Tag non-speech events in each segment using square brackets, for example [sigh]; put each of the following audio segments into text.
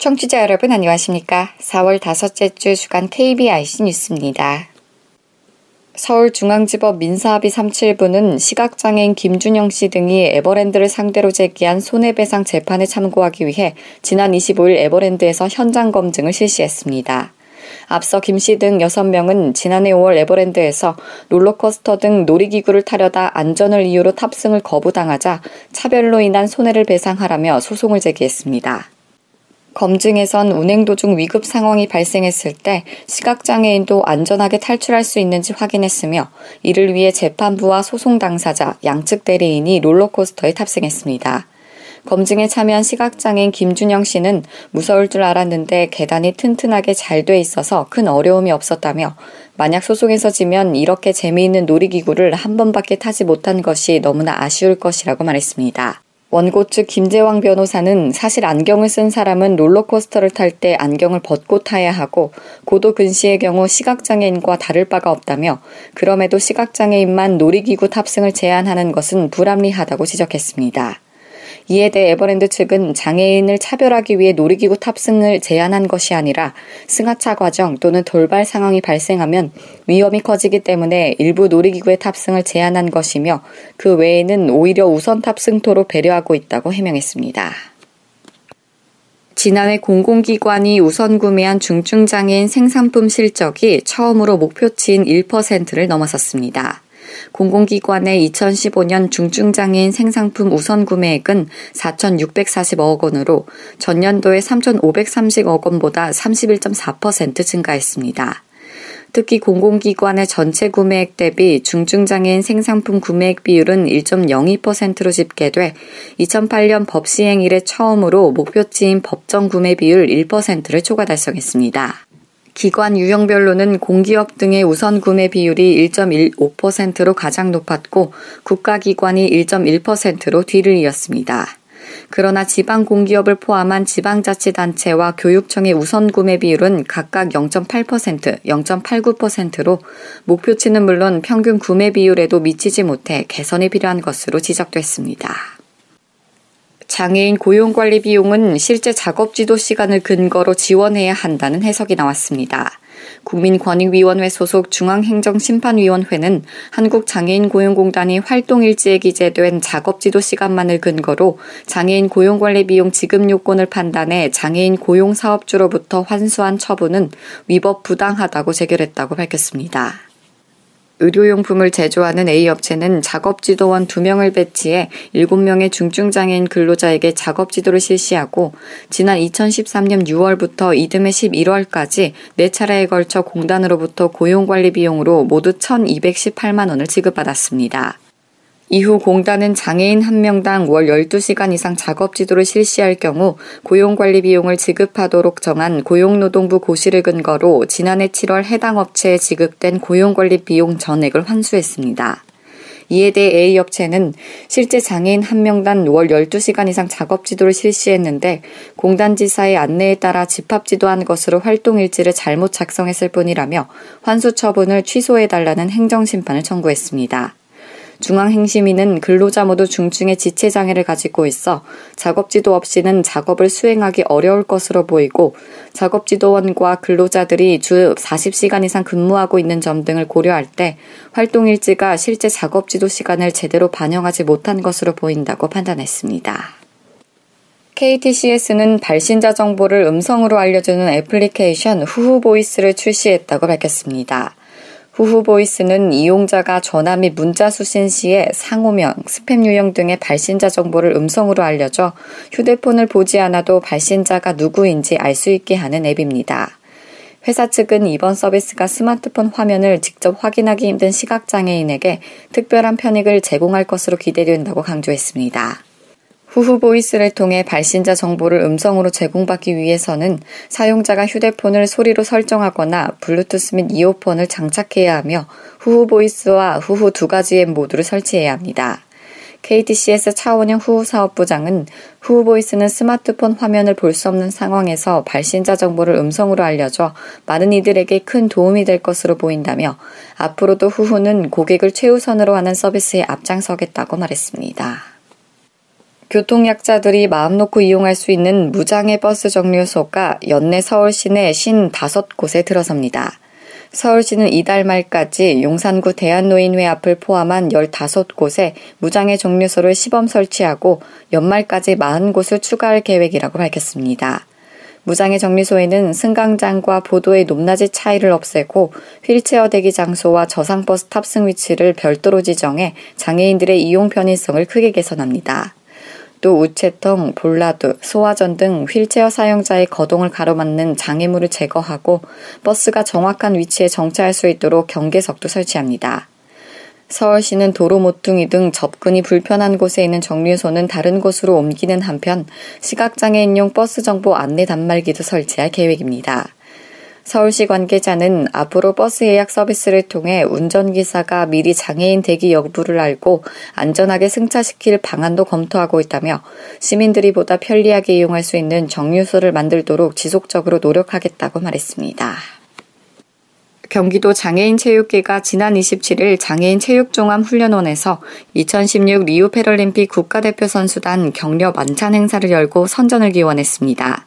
청취자 여러분 안녕하십니까? 4월 다섯째 주 주간 KBIC 뉴스입니다. 서울중앙지법 민사합의 37부는 시각장애인 김준영 씨 등이 에버랜드를 상대로 제기한 손해배상 재판에 참고하기 위해 지난 25일 에버랜드에서 현장 검증을 실시했습니다. 앞서 김 씨 등 6명은 지난해 5월 에버랜드에서 롤러코스터 등 놀이기구를 타려다 안전을 이유로 탑승을 거부당하자 차별로 인한 손해를 배상하라며 소송을 제기했습니다. 검증에선 운행 도중 위급 상황이 발생했을 때 시각장애인도 안전하게 탈출할 수 있는지 확인했으며 이를 위해 재판부와 소송 당사자, 양측 대리인이 롤러코스터에 탑승했습니다. 검증에 참여한 시각장애인 김준영 씨는 무서울 줄 알았는데 계단이 튼튼하게 잘 돼 있어서 큰 어려움이 없었다며 만약 소송에서 지면 이렇게 재미있는 놀이기구를 한 번밖에 타지 못한 것이 너무나 아쉬울 것이라고 말했습니다. 원고 측 김재왕 변호사는 사실 안경을 쓴 사람은 롤러코스터를 탈 때 안경을 벗고 타야 하고 고도 근시의 경우 시각장애인과 다를 바가 없다며 그럼에도 시각장애인만 놀이기구 탑승을 제한하는 것은 불합리하다고 지적했습니다. 이에 대해 에버랜드 측은 장애인을 차별하기 위해 놀이기구 탑승을 제한한 것이 아니라 승하차 과정 또는 돌발 상황이 발생하면 위험이 커지기 때문에 일부 놀이기구의 탑승을 제한한 것이며 그 외에는 오히려 우선 탑승토로 배려하고 있다고 해명했습니다. 지난해 공공기관이 우선 구매한 중증장애인 생산품 실적이 처음으로 목표치인 1%를 넘어섰습니다. 공공기관의 2015년 중증장애인 생상품 우선 구매액은 4,640억 원으로 전년도의 3,530억 원보다 31.4% 증가했습니다. 특히 공공기관의 전체 구매액 대비 중증장애인 생상품 구매액 비율은 1.02%로 집계돼 2008년 법 시행 이래 처음으로 목표치인 법정 구매 비율 1%를 초과 달성했습니다. 기관 유형별로는 공기업 등의 우선 구매 비율이 1.15%로 가장 높았고 국가기관이 1.1%로 뒤를 이었습니다. 그러나 지방 공기업을 포함한 지방자치단체와 교육청의 우선 구매 비율은 각각 0.8%, 0.89%로 목표치는 물론 평균 구매 비율에도 미치지 못해 개선이 필요한 것으로 지적됐습니다. 장애인 고용관리 비용은 실제 작업 지도 시간을 근거로 지원해야 한다는 해석이 나왔습니다. 국민권익위원회 소속 중앙행정심판위원회는 한국장애인고용공단이 활동일지에 기재된 작업지도 시간만을 근거로 장애인 고용관리 비용 지급 요건을 판단해 장애인 고용사업주로부터 환수한 처분은 위법 부당하다고 재결했다고 밝혔습니다. 의료용품을 제조하는 A업체는 작업지도원 2명을 배치해 7명의 중증장애인 근로자에게 작업지도를 실시하고 지난 2013년 6월부터 이듬해 11월까지 4차례에 걸쳐 공단으로부터 고용관리 비용으로 모두 1,218만 원을 지급받았습니다. 이후 공단은 장애인 한 명당 월 12시간 이상 작업 지도를 실시할 경우 고용관리 비용을 지급하도록 정한 고용노동부 고시를 근거로 지난해 7월 해당 업체에 지급된 고용관리 비용 전액을 환수했습니다. 이에 대해 A업체는 실제 장애인 한 명당 월 12시간 이상 작업 지도를 실시했는데 공단지사의 안내에 따라 집합 지도한 것으로 활동 일지를 잘못 작성했을 뿐이라며 환수 처분을 취소해달라는 행정심판을 청구했습니다. 중앙행심위는 근로자 모두 중증의 지체장애를 가지고 있어 작업지도 없이는 작업을 수행하기 어려울 것으로 보이고 작업지도원과 근로자들이 주 40시간 이상 근무하고 있는 점 등을 고려할 때 활동일지가 실제 작업지도 시간을 제대로 반영하지 못한 것으로 보인다고 판단했습니다. KTCS는 발신자 정보를 음성으로 알려주는 애플리케이션 후후 보이스를 출시했다고 밝혔습니다. 후후보이스는 이용자가 전화 및 문자 수신 시에 상호명, 스팸 유형 등의 발신자 정보를 음성으로 알려줘 휴대폰을 보지 않아도 발신자가 누구인지 알 수 있게 하는 앱입니다. 회사 측은 이번 서비스가 스마트폰 화면을 직접 확인하기 힘든 시각장애인에게 특별한 편익을 제공할 것으로 기대된다고 강조했습니다. 후후 보이스를 통해 발신자 정보를 음성으로 제공받기 위해서는 사용자가 휴대폰을 소리로 설정하거나 블루투스 및 이어폰을 장착해야 하며 후후 보이스와 후후 두 가지 의 모두를 설치해야 합니다. KTCS 차원영 후후 사업부장은 후후 보이스는 스마트폰 화면을 볼 수 없는 상황에서 발신자 정보를 음성으로 알려줘 많은 이들에게 큰 도움이 될 것으로 보인다며 앞으로도 후후는 고객을 최우선으로 하는 서비스에 앞장서겠다고 말했습니다. 교통약자들이 마음 놓고 이용할 수 있는 무장애 버스 정류소가 연내 서울 시 내 55곳에 들어섭니다. 서울시는 이달 말까지 용산구 대한노인회 앞을 포함한 15곳에 무장애 정류소를 시범 설치하고 연말까지 40곳을 추가할 계획이라고 밝혔습니다. 무장애 정류소에는 승강장과 보도의 높낮이 차이를 없애고 휠체어 대기 장소와 저상버스 탑승 위치를 별도로 지정해 장애인들의 이용 편의성을 크게 개선합니다. 또 우체통, 볼라드, 소화전 등 휠체어 사용자의 거동을 가로막는 장애물을 제거하고 버스가 정확한 위치에 정차할 수 있도록 경계석도 설치합니다. 서울시는 도로 모퉁이 등 접근이 불편한 곳에 있는 정류소는 다른 곳으로 옮기는 한편 시각장애인용 버스 정보 안내 단말기도 설치할 계획입니다. 서울시 관계자는 앞으로 버스 예약 서비스를 통해 운전기사가 미리 장애인 대기 여부를 알고 안전하게 승차시킬 방안도 검토하고 있다며 시민들이 보다 편리하게 이용할 수 있는 정류소를 만들도록 지속적으로 노력하겠다고 말했습니다. 경기도 장애인 체육계가 지난 27일 장애인 체육종합훈련원에서 2016 리우 패럴림픽 국가대표 선수단 격려 만찬 행사를 열고 선전을 기원했습니다.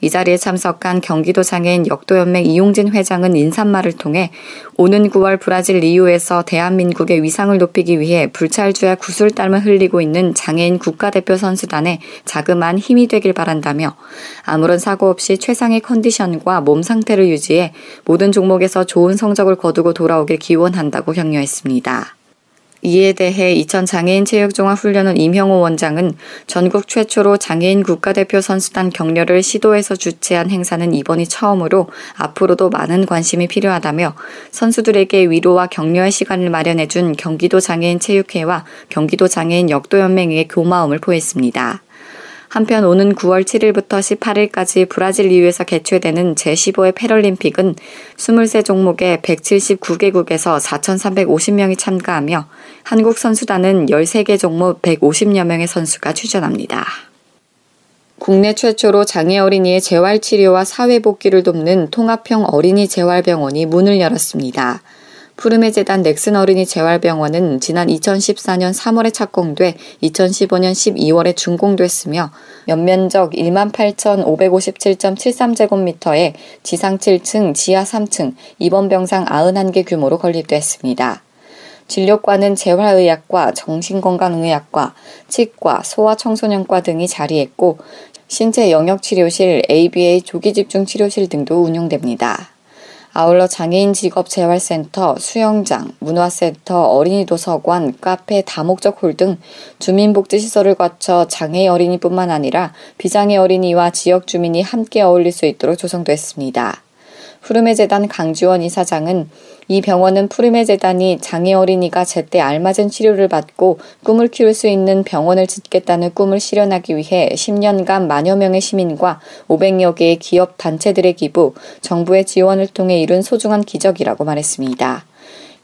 이 자리에 참석한 경기도 장애인 역도연맹 이용진 회장은 인사말을 통해 오는 9월 브라질 리우에서 대한민국의 위상을 높이기 위해 불찰주야 구슬땀을 흘리고 있는 장애인 국가대표 선수단에 자그마한 힘이 되길 바란다며 아무런 사고 없이 최상의 컨디션과 몸 상태를 유지해 모든 종목에서 좋은 성적을 거두고 돌아오길 기원한다고 격려했습니다. 이에 대해 이천 장애인 체육종합훈련원 임형호 원장은 전국 최초로 장애인 국가대표 선수단 격려를 시도해서 주최한 행사는 이번이 처음으로 앞으로도 많은 관심이 필요하다며 선수들에게 위로와 격려의 시간을 마련해준 경기도 장애인 체육회와 경기도 장애인 역도연맹에 고마움을 표했습니다. 한편 오는 9월 7일부터 18일까지 브라질 리우에서 개최되는 제15회 패럴림픽은 23 종목에 179개국에서 4,350명이 참가하며 한국 선수단은 13개 종목 150여 명의 선수가 출전합니다. 국내 최초로 장애 어린이의 재활 치료와 사회 복귀를 돕는 통합형 어린이 재활병원이 문을 열었습니다. 푸르메 재단 넥슨 어린이 재활병원은 지난 2014년 3월에 착공돼 2015년 12월에 준공됐으며 연면적 18,557.73제곱미터에 지상 7층, 지하 3층, 입원 병상 91개 규모로 건립됐습니다. 진료과는 재활의학과, 정신건강의학과, 치과, 소아청소년과 등이 자리했고 신체 영역치료실, ABA 조기집중치료실 등도 운영됩니다. 아울러 장애인 직업 재활센터, 수영장, 문화센터, 어린이 도서관, 카페, 다목적 홀 등 주민복지시설을 거쳐 장애 어린이뿐만 아니라 비장애 어린이와 지역 주민이 함께 어울릴 수 있도록 조성됐습니다. 푸르메 재단 강지원 이사장은 이 병원은 푸르메 재단이 장애 어린이가 제때 알맞은 치료를 받고 꿈을 키울 수 있는 병원을 짓겠다는 꿈을 실현하기 위해 10년간 만여 명의 시민과 500여 개의 기업 단체들의 기부, 정부의 지원을 통해 이룬 소중한 기적이라고 말했습니다.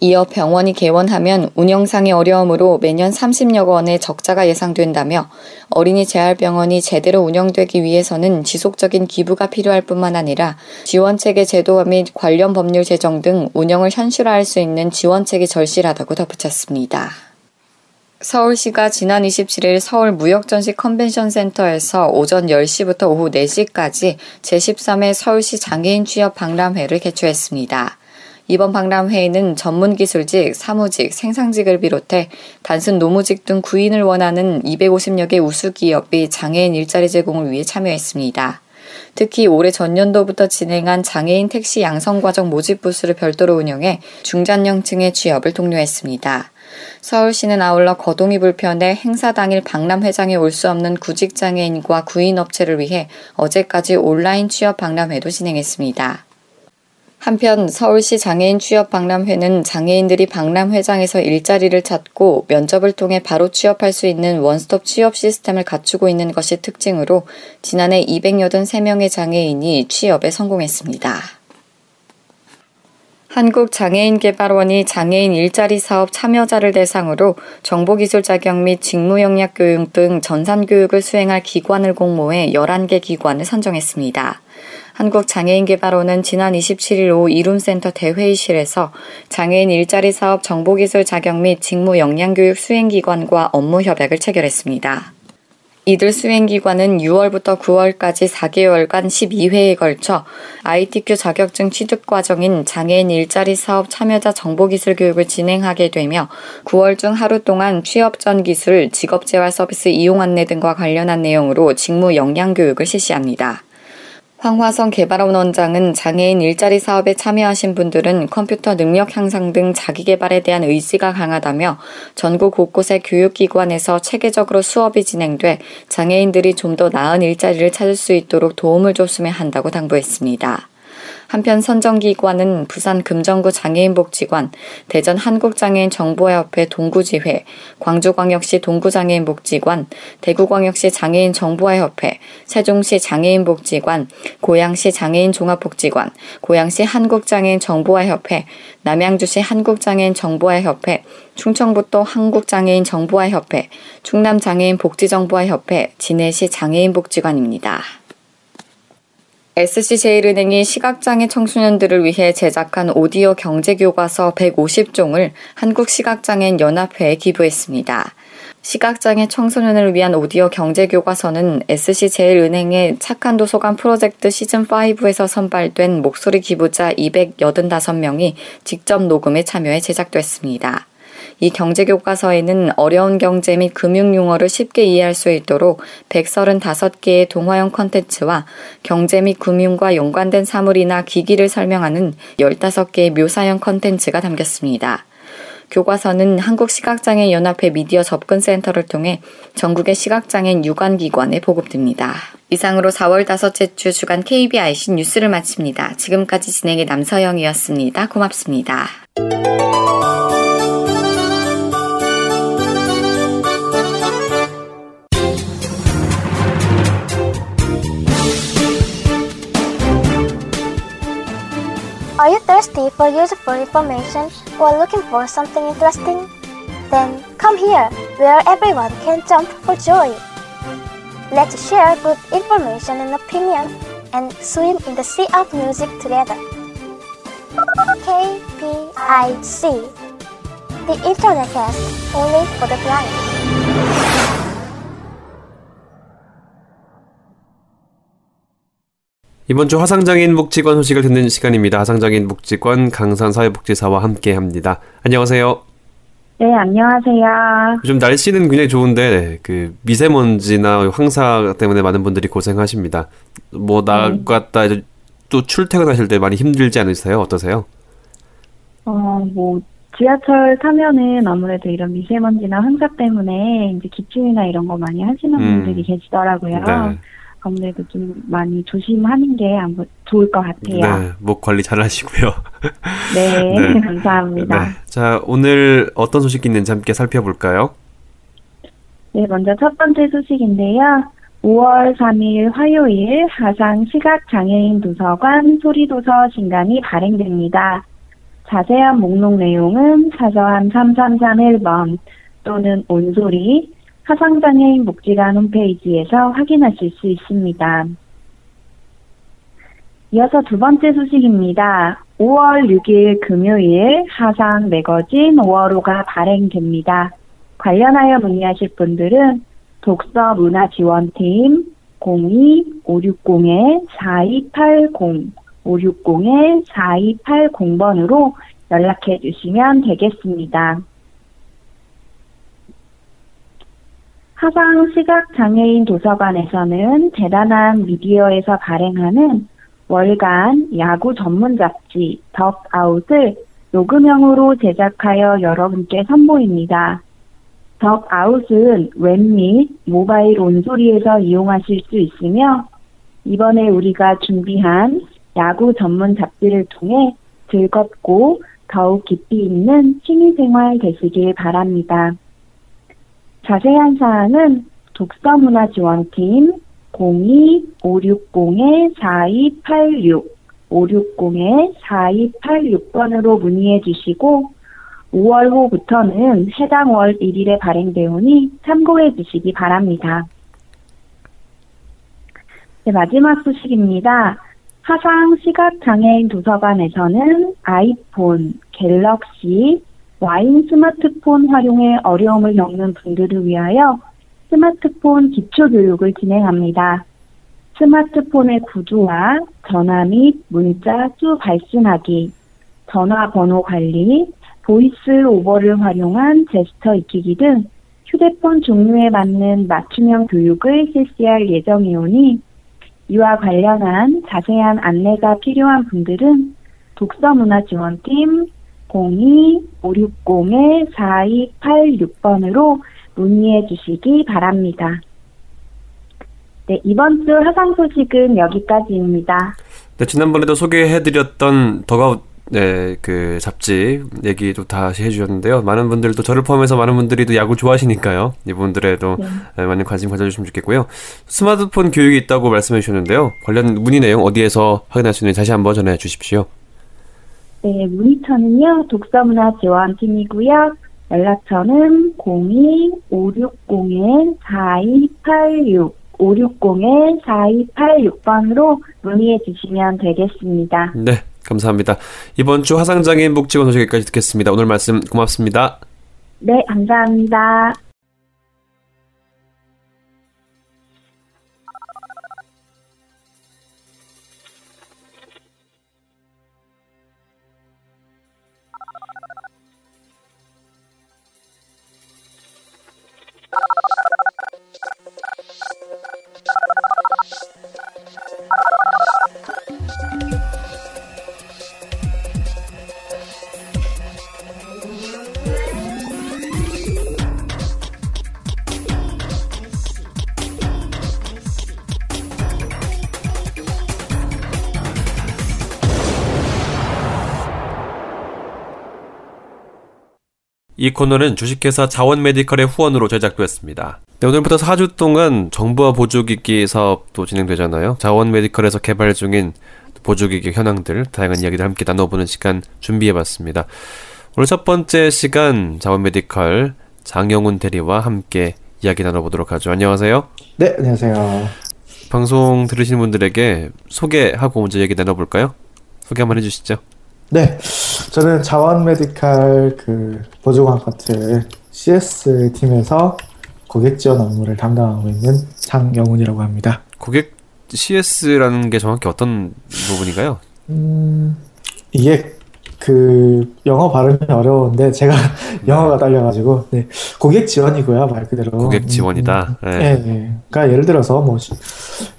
이어 병원이 개원하면 운영상의 어려움으로 매년 30여 원의 적자가 예상된다며 어린이 재활병원이 제대로 운영되기 위해서는 지속적인 기부가 필요할 뿐만 아니라 지원체계 제도화 및 관련 법률 제정 등 운영을 현실화할 수 있는 지원책이 절실하다고 덧붙였습니다. 서울시가 지난 27일 서울 무역전시 컨벤션 센터에서 오전 10시부터 오후 4시까지 제13회 서울시 장애인 취업 박람회를 개최했습니다. 이번 박람회에는 전문 기술직, 사무직, 생산직을 비롯해 단순 노무직 등 구인을 원하는 250여 개 우수 기업이 장애인 일자리 제공을 위해 참여했습니다. 특히 올해 전년도부터 진행한 장애인 택시 양성과정 모집 부스를 별도로 운영해 중장년층의 취업을 독려했습니다. 서울시는 아울러 거동이 불편해 행사 당일 박람회장에 올 수 없는 구직장애인과 구인업체를 위해 어제까지 온라인 취업 박람회도 진행했습니다. 한편 서울시 장애인 취업 박람회는 장애인들이 박람회장에서 일자리를 찾고 면접을 통해 바로 취업할 수 있는 원스톱 취업 시스템을 갖추고 있는 것이 특징으로 지난해 283명의 장애인이 취업에 성공했습니다. 한국장애인개발원이 장애인 일자리 사업 참여자를 대상으로 정보기술 자격 및 직무 영역 교육 등 전산 교육을 수행할 기관을 공모해 11개 기관을 선정했습니다. 한국장애인개발원은 지난 27일 오후 이룸센터 대회의실에서 장애인 일자리 사업 정보기술 자격 및 직무 역량교육 수행기관과 업무 협약을 체결했습니다. 이들 수행기관은 6월부터 9월까지 4개월간 12회에 걸쳐 ITQ 자격증 취득 과정인 장애인 일자리 사업 참여자 정보기술 교육을 진행하게 되며 9월 중 하루 동안 취업 전 기술, 직업 재활 서비스 이용 안내 등과 관련한 내용으로 직무 역량 교육을 실시합니다. 황화성 개발원 원장은 장애인 일자리 사업에 참여하신 분들은 컴퓨터 능력 향상 등 자기 개발에 대한 의지가 강하다며 전국 곳곳의 교육기관에서 체계적으로 수업이 진행돼 장애인들이 좀 더 나은 일자리를 찾을 수 있도록 도움을 줬으면 한다고 당부했습니다. 한편 선정기관은 부산 금정구 장애인복지관, 대전 한국장애인 정보협회 동구지회, 광주광역시 동구장애인복지관, 대구광역시 장애인 정보화협회, 세종시 장애인복지관, 고양시 장애인 종합복지관, 고양시 한국장애인 정보화협회, 남양주시 한국장애인 정보화협회, 충청북도 한국장애인 정보화협회, 충남장애인 복지정보화협회, 진해시 장애인복지관입니다. SC제일은행이 시각장애 청소년들을 위해 제작한 오디오 경제교과서 150종을 한국시각장애인 연합회에 기부했습니다. 시각장애 청소년을 위한 오디오 경제교과서는 SC제일은행의 착한 도서관 프로젝트 시즌5에서 선발된 목소리 기부자 285명이 직접 녹음에 참여해 제작됐습니다. 이 경제교과서에는 어려운 경제 및 금융 용어를 쉽게 이해할 수 있도록 135개의 동화형 컨텐츠와 경제 및 금융과 연관된 사물이나 기기를 설명하는 15개의 묘사형 컨텐츠가 담겼습니다. 교과서는 한국시각장애연합회 미디어 접근센터를 통해 전국의 시각장애인 유관기관에 보급됩니다. 이상으로 4월 다섯째 주 주간 KBIC 뉴스를 마칩니다. 지금까지 진행의 남서영이었습니다. 고맙습니다. Thirsty for useful information or looking for something interesting? Then come here, where everyone can jump for joy. Let's share good information and opinion and swim in the sea of music together. KPIC The Internet Cast only for the blind. 이번 주 화상장애인 복지관 소식을 듣는 시간입니다. 화상장애인 복지관 강산 사회복지사와 함께합니다. 안녕하세요. 네, 안녕하세요. 요즘 날씨는 굉장히 좋은데 그 미세먼지나 황사 때문에 많은 분들이 고생하십니다. 뭐 나갔다 네. 또 출퇴근하실 때 많이 힘들지 않으세요? 어떠세요? 어, 뭐 지하철 타면은 아무래도 이런 미세먼지나 황사 때문에 이제 기침이나 이런 거 많이 하시는 음. 분들이 계시더라고요. 네. 아무래도 좀 많이 조심하는 게 아무 좋을 것 같아요. 네, 목 관리 잘 하시고요. [laughs] 네, [laughs] 네, 감사합니다. 네. 자, 오늘 어떤 소식이 있는지 함께 살펴볼까요? 네, 먼저 첫 번째 소식인데요. 5월 3일 화요일 하상 시각장애인 도서관 소리도서 신간이 발행됩니다. 자세한 목록 내용은 사서함 3331번 또는 온소리 화상장애인 복지관 홈페이지에서 확인하실 수 있습니다. 이어서 두 번째 소식입니다. 5월 6일 금요일 하상 매거진 5월호가 발행됩니다. 관련하여 문의하실 분들은 독서 문화 지원팀 02-560-4280, 560-4280번으로 연락해 주시면 되겠습니다. 하상 시각장애인 도서관에서는 대단한 미디어에서 발행하는 월간 야구 전문 잡지 덕아웃을 녹음형으로 제작하여 여러분께 선보입니다. 덕아웃은 웹 및 모바일 온소리에서 이용하실 수 있으며 이번에 우리가 준비한 야구 전문 잡지를 통해 즐겁고 더욱 깊이 있는 취미생활 되시길 바랍니다. 자세한 사항은 독서문화지원팀 02-560-4286, 560-4286번으로 문의해 주시고 5월 후부터는 해당 월 1일에 발행되오니 참고해 주시기 바랍니다. 네, 마지막 소식입니다. 하상 시각장애인 도서관에서는 아이폰, 갤럭시, 와인 스마트폰 활용에 어려움을 겪는 분들을 위하여 스마트폰 기초교육을 진행합니다. 스마트폰의 구조와 전화 및 문자 수 발신하기, 전화번호 관리, VoiceOver를 활용한 제스처 익히기 등 휴대폰 종류에 맞는 맞춤형 교육을 실시할 예정이오니 이와 관련한 자세한 안내가 필요한 분들은 독서문화지원팀 02-560-4286번으로 문의해 주시기 바랍니다. 네, 이번 주 화상 소식은 여기까지입니다. 네, 지난번에도 소개해드렸던 더가웃 네, 그 잡지 얘기도 다시 해주셨는데요. 많은 분들도 저를 포함해서 많은 분들이 또 야구 좋아하시니까요. 이분들에도 네. 네. 많은 관심 가져주시면 좋겠고요. 스마트폰 교육이 있다고 말씀해 주셨는데요. 관련 문의 내용 어디에서 확인할 수 있는지 다시 한번 전해 주십시오. 네, 문의처는요. 독서문화지원팀이고요. 연락처는 02-560-4286 560-4286번으로 문의해 주시면 되겠습니다. 네, 감사합니다. 이번 주 화상장애인 복지원 소식까지 듣겠습니다. 오늘 말씀 고맙습니다. 네, 감사합니다. 이 코너는 주식회사 자원 메디컬의 후원으로 제작되었습니다. 네, 오늘부터 4주 동안 정보화 보조기기 사업도 진행되잖아요. 자원 메디컬에서 개발 중인 보조기기 현황들, 다양한 이야기들 함께 나눠보는 시간 준비해봤습니다. 오늘 첫 번째 시간 자원 메디컬 장영훈 대리와 함께 이야기 나눠보도록 하죠. 안녕하세요. 네, 안녕하세요. 방송 들으시는 분들에게 소개하고 먼저 얘기 나눠볼까요? 소개 한번 해주시죠. 네, 저는 자원 메디칼 그 보조관 파트 CS 팀에서 고객 지원 업무를 담당하고 있는 장영훈이라고 합니다. 고객 CS라는 게 정확히 어떤 부분인가요? 음, 이게 그 영어 발음이 어려운데 제가 네. [laughs] 영어가 딸려가지고 네. 고객 지원이고요 말 그대로 고객 지원이다. 음, 음. 네. 네. 네. 그러니까 예를 들어서 뭐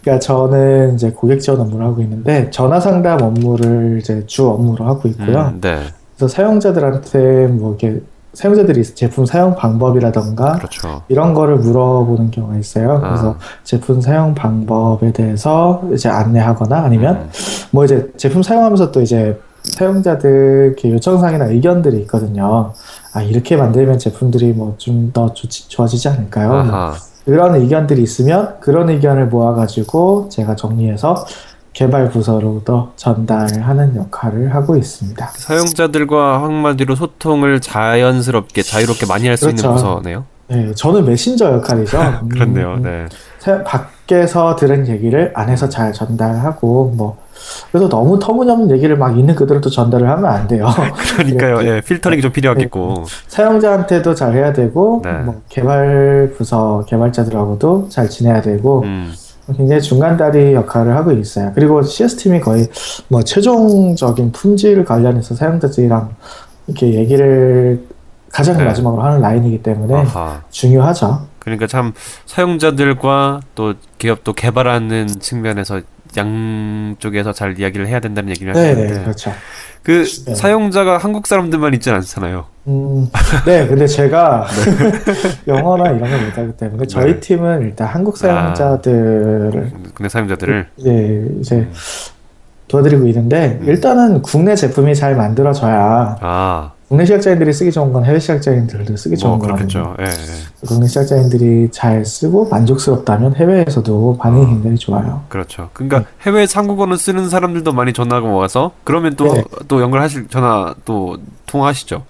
그러니까 저는 이제 고객 지원 업무를 하고 있는데 전화 상담 업무를 이제 주 업무로 하고 있고요. 음, 네. 그래서 사용자들한테 뭐 이렇게 사용자들이 제품 사용 방법이라던가 그렇죠. 이런 거를 물어보는 경우가 있어요. 아. 그래서 제품 사용 방법에 대해서 이제 안내하거나 아니면 음. 뭐 이제 제품 사용하면서 또 이제 사용자들 요청사항이나 의견들이 있거든요. 아, 이렇게 만들면 제품들이 뭐 좀 더 좋아지지 않을까요? 뭐 그런 의견들이 있으면 그런 의견을 모아가지고 제가 정리해서 개발 부서로도 전달하는 역할을 하고 있습니다. 사용자들과 한마디로 소통을 자연스럽게 자유롭게 많이 할수 그렇죠. 있는 부서네요. 네, 저는 메신저 역할이죠. [laughs] 그렇네요. 음, 네. 밖에서 들은 얘기를 안에서 잘 전달하고 뭐 그래서 너무 터무니없는 얘기를 막 있는 그대로 또 전달을 하면 안 돼요. [laughs] 그러니까요. 예, 필터링이 좀 필요하겠고. 네. 사용자한테도 잘 해야 되고, 네. 뭐 개발 부서 개발자들하고도 잘 지내야 되고, 음. 굉장히 중간다리 역할을 하고 있어요. 그리고 CS팀이 거의 뭐 최종적인 품질 관련해서 사용자들이랑 이렇게 얘기를 가장 네. 마지막으로 하는 라인이기 때문에 아하. 중요하죠. 그러니까 참 사용자들과 또 기업도 개발하는 측면에서 양쪽에서 잘 이야기를 해야 된다는 얘기를 네, 하시는데 네, 그렇죠. 그 네. 사용자가 한국 사람들만 있지 않잖아요. 음, 네, 근데 제가 네. [laughs] 영어나 이런 걸 못하기 때문에 저희 네. 팀은 일단 한국 사용자들을 아, 국내 사용자들을 네, 이제 음. 도와드리고 있는데 음. 일단은 국내 제품이 잘 만들어져야 아. 국내 시각장애인들이 쓰기 좋은 건 해외 시각장애인들도 쓰기 좋은 뭐, 거거든요. 예, 예. 국내 시각장애인들이 잘 쓰고 만족스럽다면 해외에서도 반응이 어, 굉장히 좋아요. 그렇죠. 그러니까 네. 해외 한국어는 쓰는 사람들도 많이 전화가 와서 그러면 또또 네. 또 연결하실 전화 또 통화하시죠.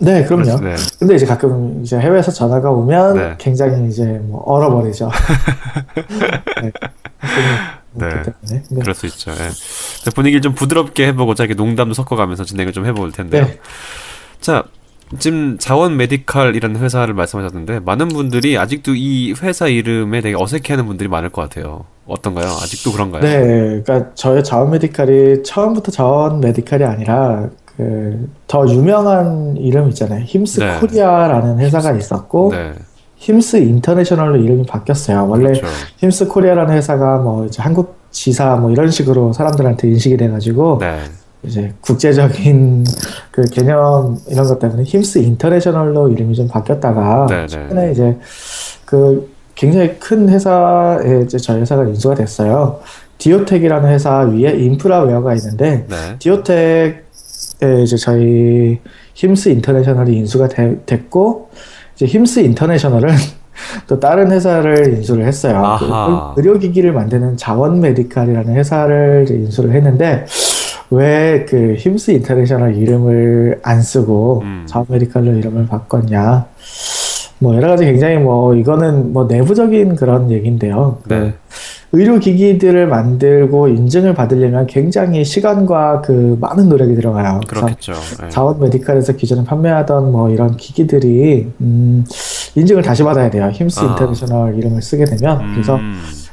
네, 그럼요. 네. 근데 이제 가끔 이제 해외에서 전화가 오면 네. 굉장히 이제 뭐 얼어버리죠. [laughs] 네. 네. 네. 그럴 수 있죠. 네. 분위기를 좀 부드럽게 해보고자 이렇게 농담도 섞어가면서 진행을 좀 해볼 텐데요. 네. 자, 지금 자원 메디칼이라는 회사를 말씀하셨는데 많은 분들이 아직도 이 회사 이름에 되게 어색해하는 분들이 많을 것 같아요. 어떤가요? 아직도 그런가요? 네, 그러니까 저희 자원 메디칼이 처음부터 자원 메디칼이 아니라 그 더 유명한 이름 있잖아요. 힘스 네. 코리아라는 회사가 있었고 네. 힘스 인터내셔널로 이름이 바뀌었어요. 원래 그렇죠. 힘스 코리아라는 회사가 뭐 이제 한국 지사 뭐 이런 식으로 사람들한테 인식이 돼가지고 네. 이제 국제적인 [laughs] 그 개념 이런 것 때문에 힘스 인터내셔널로 이름이 좀 바뀌었다가 네네. 네. 최근에 이제 그 굉장히 큰 회사에 이제 저희 회사가 인수가 됐어요. 디오텍이라는 회사 위에 인프라웨어가 있는데 네. 디오텍에 이제 저희 힘스 인터내셔널이 인수가 되, 됐고 이제 힘스 인터내셔널은 [laughs] 또 다른 회사를 인수를 했어요. 그 의료기기를 만드는 자원 메디칼이라는 회사를 인수를 했는데 왜 그 힘스 인터내셔널 이름을 안 쓰고 음. 자원 메디칼로 이름을 바꿨냐? 뭐 여러 가지 굉장히 뭐 이거는 뭐 내부적인 그런 얘기인데요. 그 네. 의료기기들을 만들고 인증을 받으려면 굉장히 시간과 그 많은 노력이 들어가요. 그렇겠죠. 네. 자원 메디칼에서 기존에 판매하던 뭐 이런 기기들이 음, 인증을 다시 받아야 돼요. 힘스 아. 인터내셔널 이름을 쓰게 되면 음. 그래서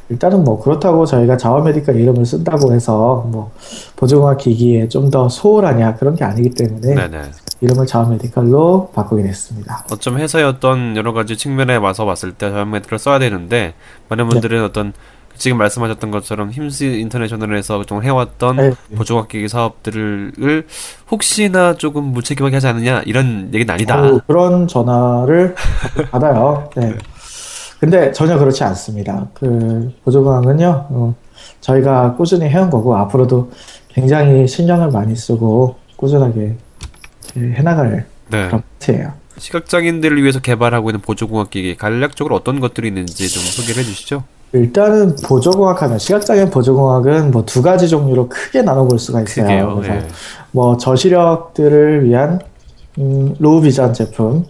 일단은 뭐 그렇다고 저희가 자원 메디칼 이름을 쓴다고 해서 뭐 보조공학 기기에 좀 더 소홀하냐 그런 게 아니기 때문에 네네. 이름을 자원 메디칼로 바꾸게 됐습니다. 어쩜 회사의 어떤 여러 가지 측면에 와서 봤을 때 자원 메디칼을 써야 되는데 많은 분들은 네. 어떤 지금 말씀하셨던 것처럼 힘스 인터내셔널에서 그동안 해왔던 네. 보조학기 사업들을 혹시나 조금 무책임하게 하지 않느냐 이런 얘기는 아니다. 어, 그런 전화를 받아요. 네. [laughs] 근데 전혀 그렇지 않습니다. 그 보조광은요, 어, 저희가 꾸준히 해온 거고 앞으로도 굉장히 신경을 많이 쓰고 꾸준하게 해나갈 네. 그런 파트예요. 시각장애인들을 위해서 개발하고 있는 보조공학 기기 간략적으로 어떤 것들이 있는지 좀 소개를 해주시죠. 일단은 보조공학 하면 시각장애인 보조공학은 뭐 두 가지 종류로 크게 나눠볼 수가 있어요. 크게요, 그래서 네. 뭐 저시력들을 위한 음, low vision 제품,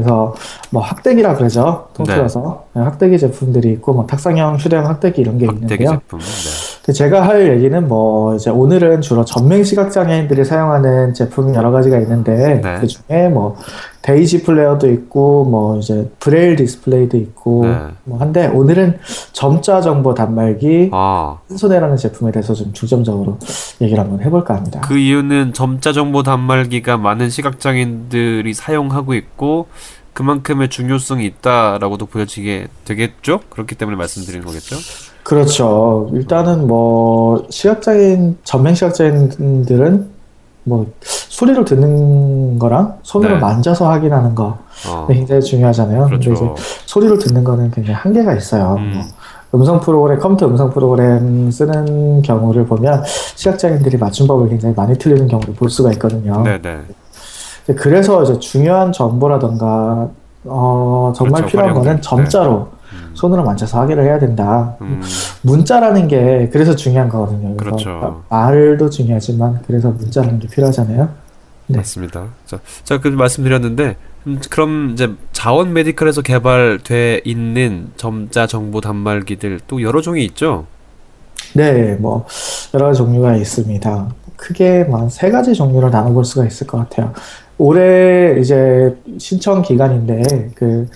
그래서 뭐 학대기라 그러죠 통틀어서 네. 학대기 제품들이 있고 뭐 탁상형 휴대용 학대기 이런 게 있는데요. 제품, 네. 제가 할 얘기는 뭐 이제 오늘은 주로 전맹 시각 장애인들이 사용하는 제품이 여러 가지가 있는데 네. 그 중에 뭐 DAISY player도 있고 뭐 이제 braille display도 있고 네. 뭐 한데 오늘은 점자 정보 단말기 아. 한소네라는 제품에 대해서 좀 중점적으로 얘기를 한번 해볼까 합니다. 그 이유는 점자 정보 단말기가 많은 시각장애인들이 사용하고 있고 그만큼의 중요성이 있다라고도 보여지게 되겠죠? 그렇기 때문에 말씀드리는 거겠죠? 그렇죠. 일단은 뭐 시각장애인 전맹 시각장애인들은 뭐 소리를 듣는 거랑 손으로 네. 만져서 확인하는 거 어. 굉장히 중요하잖아요. 그렇죠. 근데 이제 소리를 듣는 거는 굉장히 한계가 있어요. 음. 뭐 음성 프로그램, 컴퓨터 음성 프로그램 쓰는 경우를 보면 시각장애인들이 맞춤법을 굉장히 많이 틀리는 경우를 볼 수가 있거든요. 네네. 그래서 이제 중요한 정보라던가 어, 정말 그렇죠, 필요한 거는 점자로 네. 손으로 만져서 확인을 해야 된다. 음. 문자라는 게 그래서 중요한 거거든요. 그렇죠. 말도 중요하지만 그래서 문자라는 게 필요하잖아요. 네. 맞습니다. 자, 자, 그 말씀드렸는데 음, 그럼 이제 자원 메디컬에서 개발돼 있는 점자 정보 단말기들 또 여러 종이 있죠? 네, 뭐 여러 종류가 있습니다. 크게 뭐세 가지 종류로 나눠볼 수가 있을 것 같아요. 올해 이제 신청 기간인데 그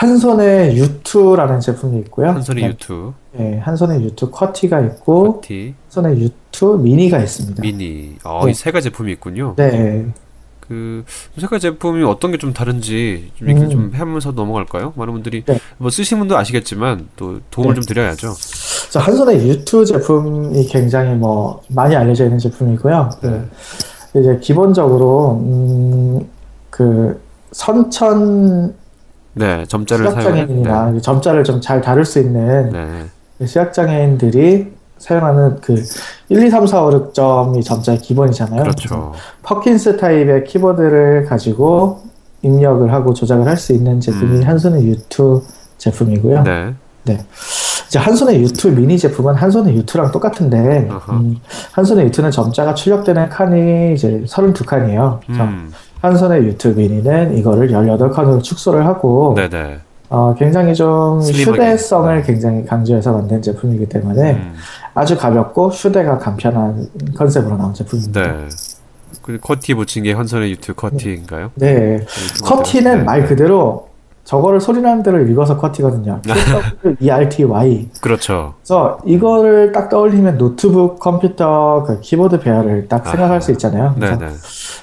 한소네 U2라는 제품이 있고요. 한소네 네. U2. 네, 한소네 U2 QWERTY가 있고 QWERTY. 한소네 U2 미니가 있습니다. 미니. 아, 네. 이세 가지 제품이 있군요. 네. 그 세 가지 제품이 어떤 게 좀 다른지 좀 얘기 음. 좀 하면서 넘어갈까요? 많은 분들이 네. 뭐 쓰신 분도 아시겠지만 또 도움을 네. 좀 드려야죠. 자, 한손의 유투 제품이 굉장히 뭐 많이 알려져 있는 제품이고요. 그 네. 그 이제 기본적으로 음, 그 선천 네, 점자를 시각장애인이나 네. 점자를 좀 잘 다룰 수 있는 네. 시각장애인들이 사용하는 그 1, 2, 3, 4, 5, 6점이 점자의 기본이잖아요. 그렇죠. 퍼킨스 타입의 키보드를 가지고 입력을 하고 조작을 할 수 있는 제품이 음. 한소네 U2 제품이고요. 네. 네. 이제 한소네 U2 미니 제품은 한소네 U2랑 똑같은데, 음, 한소네 U2는 점자가 출력되는 칸이 이제 32칸이에요. 음. 한소네 U2 미니는 이거를 18칸으로 축소를 하고 네네. 어, 굉장히 좀 슬림하게. 휴대성을 네. 굉장히 강조해서 만든 제품이기 때문에 음. 아주 가볍고 휴대가 간편한 컨셉으로 나온 제품입니다. 네. 그 QWERTY 붙인 게 한소네 U2 QWERTY인가요? 네. QWERTY는 네. 말 그대로 저거를 소리 나는 대로 읽어서 QWERTY거든요. [laughs] ERTY. 그렇죠. 그래서 이거를 딱 떠올리면 노트북, 컴퓨터, 그 키보드 배열을 딱 생각할 아, 수 있잖아요. 네네.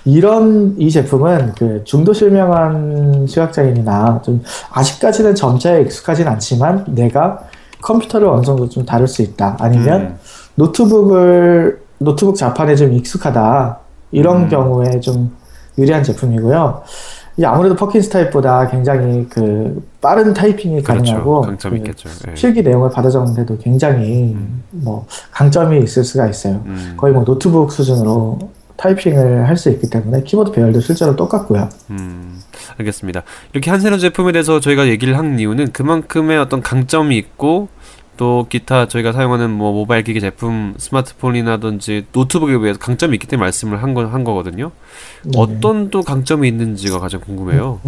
이런 이 제품은 그 중도 실명한 시각장애인이나 좀 아직까지는 점자에 익숙하진 않지만 내가 컴퓨터를 어느 정도 좀 다룰 수 있다. 아니면 음. 노트북을 노트북 자판에 좀 익숙하다. 이런 음. 경우에 좀 유리한 제품이고요. 아무래도 퍼킨스 타입보다 굉장히 그 빠른 타이핑이 그렇죠. 가능하고 있겠죠. 네. 필기 내용을 받아 적는데도 굉장히 음. 뭐 강점이 있을 수가 있어요. 음. 거의 뭐 노트북 수준으로 타이핑을 할 수 있기 때문에 키보드 배열도 실제로 똑같고요. 음, 알겠습니다. 이렇게 한세너 제품에 대해서 저희가 얘기를 한 이유는 그만큼의 어떤 강점이 있고 또 기타 저희가 사용하는 뭐 모바일 기기 제품, 스마트폰이나든지 노트북에 비해서 강점이 있기 때문에 말씀을 한, 거, 한 거거든요. 네. 어떤 또 강점이 있는지가 가장 궁금해요.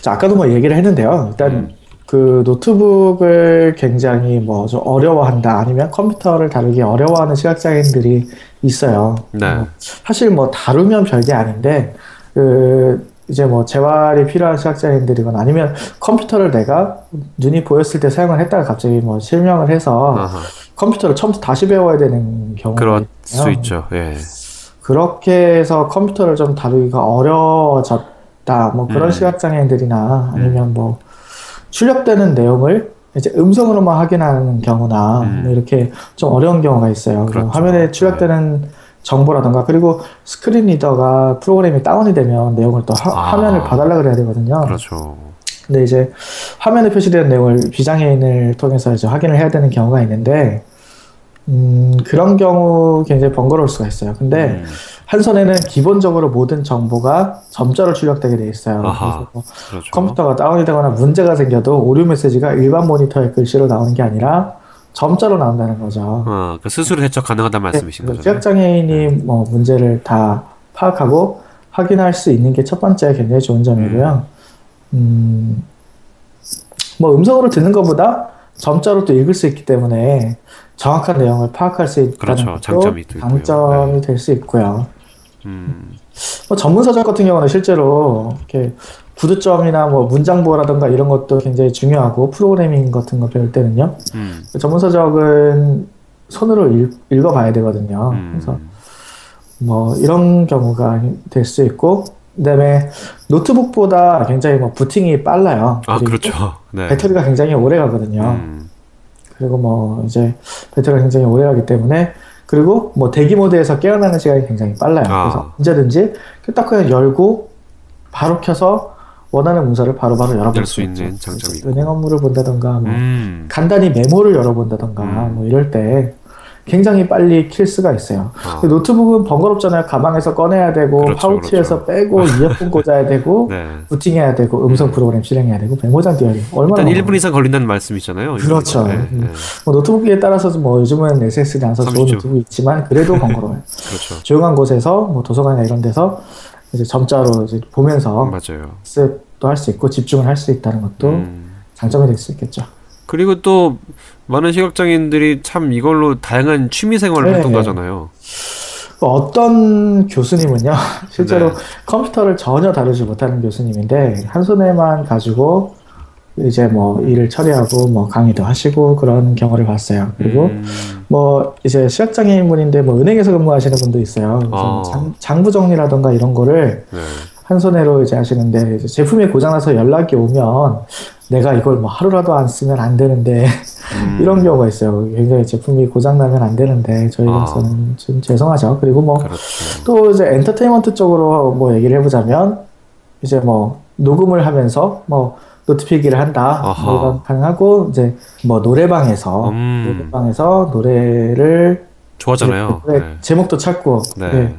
자, 아까도 뭐 얘기를 했는데요. 일단 음. 그 노트북을 굉장히 뭐 좀 어려워한다 아니면 컴퓨터를 다루기 어려워하는 시각장애인들이 있어요. 네. 뭐 사실 뭐 다루면 별게 아닌데 그 이제 뭐 재활이 필요한 시각장애인들이거나 아니면 컴퓨터를 내가 눈이 보였을 때 사용을 했다가 갑자기 뭐 실명을 해서 아하. 컴퓨터를 처음부터 다시 배워야 되는 경우가 그럴. 수 있죠. 예. 그렇게 해서 컴퓨터를 좀 다루기가 어려워졌다. 뭐 그런 음. 시각장애인들이나 아니면 음. 뭐 출력되는 내용을 이제 음성으로만 확인하는 경우나 음. 뭐 이렇게 좀 어려운 경우가 있어요. 그렇죠. 화면에 출력되는 네. 정보라던가 그리고 screen reader가 프로그램이 다운이 되면 내용을 또 하, 아. 화면을 봐달라 그래야 되거든요. 그렇죠. 근데 이제 화면에 표시되는 내용을 비장애인을 통해서 이제 확인을 해야 되는 경우가 있는데 음, 그런 경우 굉장히 번거로울 수가 있어요. 근데 음. 한소네는 기본적으로 모든 정보가 점자로 출력되게 돼 있어요. 아하, 뭐 그렇죠. 컴퓨터가 다운이 되거나 문제가 생겨도 오류 메시지가 일반 모니터의 글씨로 나오는 게 아니라 점자로 나온다는 거죠. 어, 그 스스로 해석 가능하다는 말씀이신 네, 거죠. 시각장애인이 네. 뭐 문제를 다 파악하고 확인할 수 있는 게 첫 번째 굉장히 좋은 점이고요. 음. 음, 뭐 음성으로 듣는 것보다 점자로 또 읽을 수 있기 때문에 정확한 내용을 파악할 수 있다는 그렇죠. 장점이 장점이 네. 될수 있고요. 음. 뭐 전문 서적 같은 경우는 실제로 이렇게 구두점이나 뭐 문장보라든가 이런 것도 굉장히 중요하고 프로그래밍 같은 거 배울 때는요. 음. 전문 서적은 손으로 읽, 읽어봐야 되거든요. 음. 그래서 뭐 이런 경우가 될 수 있고 그다음에 노트북보다 굉장히 뭐 부팅이 빨라요. 아 그렇죠. 네. 배터리가 굉장히 오래 가거든요. 음. 그리고 뭐 이제 배터리가 굉장히 오래 가기 때문에 그리고 뭐 대기 모드에서 깨어나는 시간이 굉장히 빨라요. 아. 그래서 언제든지 딱 그냥 열고 바로 켜서 원하는 문서를 바로 바로 열어볼 수 있는 장점이 은행 업무를 본다던가 뭐 음. 간단히 메모를 열어본다던가 음. 뭐 이럴 때 굉장히 빨리 킬 수가 있어요. 아. 노트북은 번거롭잖아요. 가방에서 꺼내야 되고 그렇죠, 파우치에서 그렇죠. 빼고 [laughs] 이어폰 꽂아야 되고 네. 부팅해야 되고 음성 음. 프로그램 실행해야 되고 메모장 띄워야 되고 얼마나 일단 1분 이상 걸린다는 말씀이잖아요. 그렇죠. 네, 음. 네. 뭐 노트북에 따라서 뭐 요즘은 SSD 안서 좋은 노트북이 있지만 그래도 [laughs] 번거로워요. 그렇죠. 조용한 곳에서 뭐 도서관이나 이런 데서 이제 점자로 이제 보면서 맞아요. 습도 할 수 있고 집중을 할 수 있다는 것도 음. 장점이 될 수 있겠죠. 그리고 또 많은 시각장애인들이 참 이걸로 다양한 취미 생활을 네. 했던 거잖아요. 어떤 교수님은요, [laughs] 실제로 네. 컴퓨터를 전혀 다루지 못하는 교수님인데, 한 손에만 가지고 이제 뭐 일을 처리하고 뭐 강의도 하시고 그런 경우를 봤어요. 그리고 음. 뭐 이제 시각장애인 분인데 뭐 은행에서 근무하시는 분도 있어요. 어. 장, 장부 정리라던가 이런 거를 네. 한소네로 이제 하시는데 이제 제품이 고장나서 연락이 오면 내가 이걸 뭐 하루라도 안 쓰면 안 되는데 음. [laughs] 이런 경우가 있어요. 굉장히 제품이 고장나면 안 되는데 저희로서는 아. 좀 죄송하죠. 그리고 뭐 또 그렇죠. 이제 엔터테인먼트 쪽으로 뭐 얘기를 해보자면 이제 뭐 녹음을 하면서 뭐 노트 필기를 한다. 뭐 가능하고 이제 뭐 노래방에서 음. 노래방에서 노래를 좋아하잖아요. 네. 제목도 찾고 네. 네.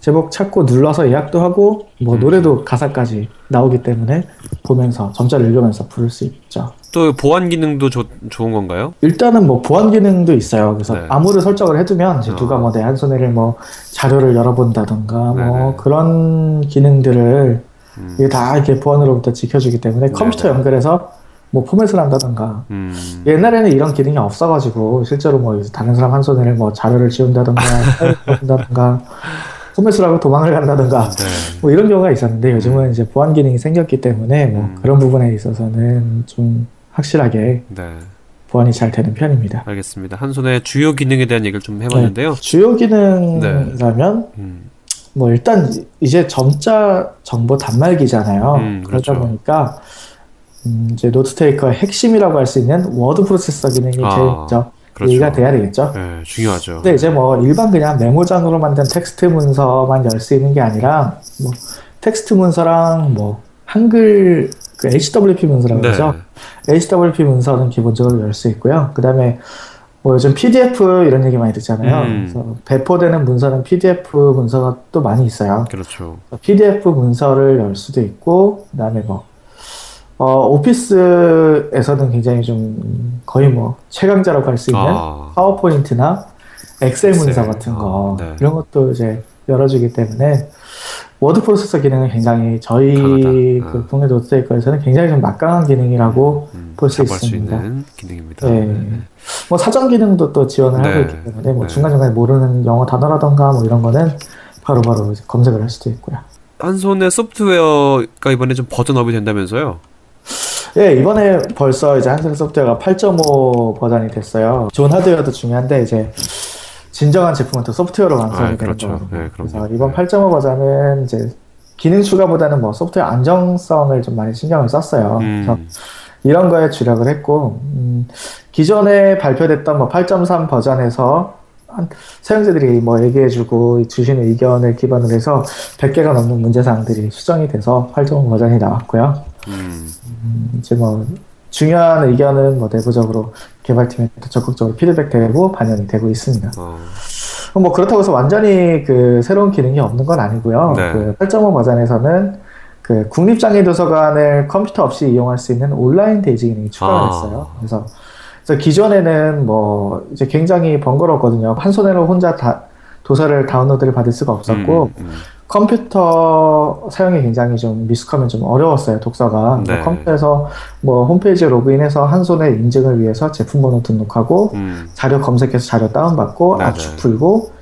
제목 찾고 눌러서 예약도 하고 뭐 음. 노래도 가사까지 나오기 때문에 보면서 점자를 읽으면서 부를 수 있죠. 또 보안 기능도 조, 좋은 건가요? 일단은 뭐 보안 기능도 있어요. 그래서 네. 아무를 설정을 해두면 이제 어. 누가 뭐 내 한 손해를 뭐 자료를 열어본다던가 뭐 네네. 그런 기능들을 음. 이게 다 이렇게 보안으로부터 지켜주기 때문에 네 컴퓨터 연결해서 뭐 포맷을 한다던가 음. 옛날에는 이런 기능이 없어가지고 실제로 뭐 다른 사람 한 손에를 뭐 자료를 지운다던가 한다던가 소매수라고 도망을 간다든가 네. 뭐 이런 경우가 있었는데 요즘은 이제 보안 기능이 생겼기 때문에 뭐 음. 그런 부분에 있어서는 좀 확실하게 네. 보완이 잘 되는 편입니다. 알겠습니다. 한 손에 주요 기능에 대한 얘기를 좀 해봤는데요. 네. 주요 기능이라면 네. 음. 뭐 일단 이제 점자 정보 단말기잖아요. 음, 그렇죠. 그러다 보니까 음, 이제 notetaker의 핵심이라고 할 수 있는 워드 프로세서 기능이 아, 제일 먼저 그렇죠. 이해가 돼야 되겠죠. 네, 중요하죠. 근데 이제 뭐 일반 그냥 메모장으로 만든 텍스트 문서만 열 수 있는 게 아니라 뭐 텍스트 문서랑 뭐 한글 그 HWP 문서라고 네. 그러죠. HWP 문서는 기본적으로 열 수 있고요. 그 다음에 뭐 요즘 PDF 이런 얘기 많이 듣잖아요. 음. 그래서 배포되는 문서는 PDF 문서가 또 많이 있어요. 그렇죠. PDF 문서를 열 수도 있고, 그 다음에 뭐, 어, 오피스에서는 굉장히 좀 거의 뭐 최강자라고 할 수 있는 아. 파워포인트나 엑셀 문서 같은 거, 아, 네. 이런 것도 이제 열어주기 때문에 워드 프로세서 기능은 굉장히 저희 그 아. 국내 notetaker에서는 굉장히 좀 막강한 기능이라고 음, 볼 수 있습니다. 수 기능입니다. 네. 네. 뭐 사전 기능도 또 지원을 네. 하고 있기 때문에 뭐 네. 중간중간에 모르는 영어 단어라던가 뭐 이런 거는 바로바로 바로 검색을 할 수도 있고요. 한소네 소프트웨어가 이번에 좀 버전업이 된다면서요? 예, 이번에 벌써 이제 한소네 소프트웨어가 8.5 버전이 됐어요. 좋은 하드웨어도 중요한데 이제 진정한 제품은 또 소프트웨어로 완성이 아, 그렇죠. 되는 거거든요. 네, 그래서 이번 8.5 버전은 이제 기능 추가보다는 뭐 소프트웨어 안정성을 좀 많이 신경을 썼어요. 음. 이런 거에 주력을 했고 음, 기존에 발표됐던 뭐 8.3 버전에서 한 사용자들이 뭐 얘기해주고 주시는 의견을 기반으로 해서 100개가 넘는 문제사항들이 수정이 돼서 8.5 버전이 나왔고요. 음. 음, 이제 뭐 중요한 의견은 뭐 내부적으로 개발팀에 적극적으로 피드백되고 반영이 되고 있습니다. 어. 뭐 그렇다고 해서 완전히 그 새로운 기능이 없는 건 아니고요. 네. 그 8.5 버전에서는 그 국립장애 도서관을 컴퓨터 없이 이용할 수 있는 온라인 대지 기능이 추가가 됐어요. 아. 그래서, 그래서 기존에는 뭐 이제 굉장히 번거롭거든요. 한 손으로 혼자 다 도서를 다운로드를 받을 수가 없었고 음, 음. 컴퓨터 사용이 굉장히 좀 미숙하면 좀 어려웠어요 독서가 네. 컴퓨터에서 뭐 홈페이지에 로그인해서 한 손에 인증을 위해서 제품 번호 등록하고 음. 자료 검색해서 자료 다운받고 네, 압축 네. 풀고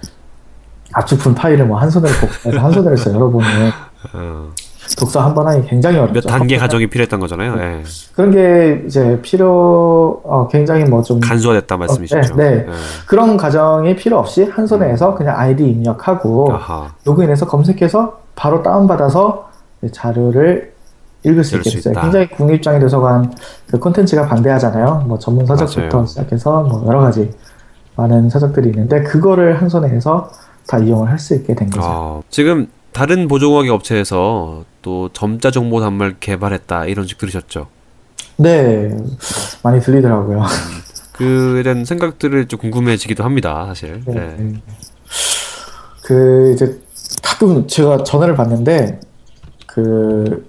압축 푼 파일을 뭐 한 손으로 복사해서 한 손으로 해서 열어보는 [laughs] 어. 독서 한 번 하기 굉장히 어렵죠. 몇 단계 과정이 필요했던 거잖아요. 네. 그런 게 이제 필요 어, 굉장히 뭐 좀 간소화됐다 말씀이시죠. 어, 네, 네. 네, 그런 과정이 필요 없이 한 손에 음. 해서 그냥 아이디 입력하고 아하. 로그인해서 검색해서 바로 다운 받아서 자료를 읽을 수 있게 됐어요. 굉장히 국립장애 도서관 그 콘텐츠가 방대하잖아요. 뭐 전문 서적부터 맞아요. 시작해서 뭐 여러 가지 많은 서적들이 있는데 그거를 한 손에 해서 다 이용을 할 수 있게 된 거죠. 어, 지금 다른 보조공학기 업체에서 또 점자 정보 단말 개발했다 이런 식 들으셨죠? 네, 많이 들리더라고요. 그에 대한 생각들을 좀 궁금해지기도 합니다, 사실. 네. 네. 그 이제 가끔 제가 전화를 받는데 그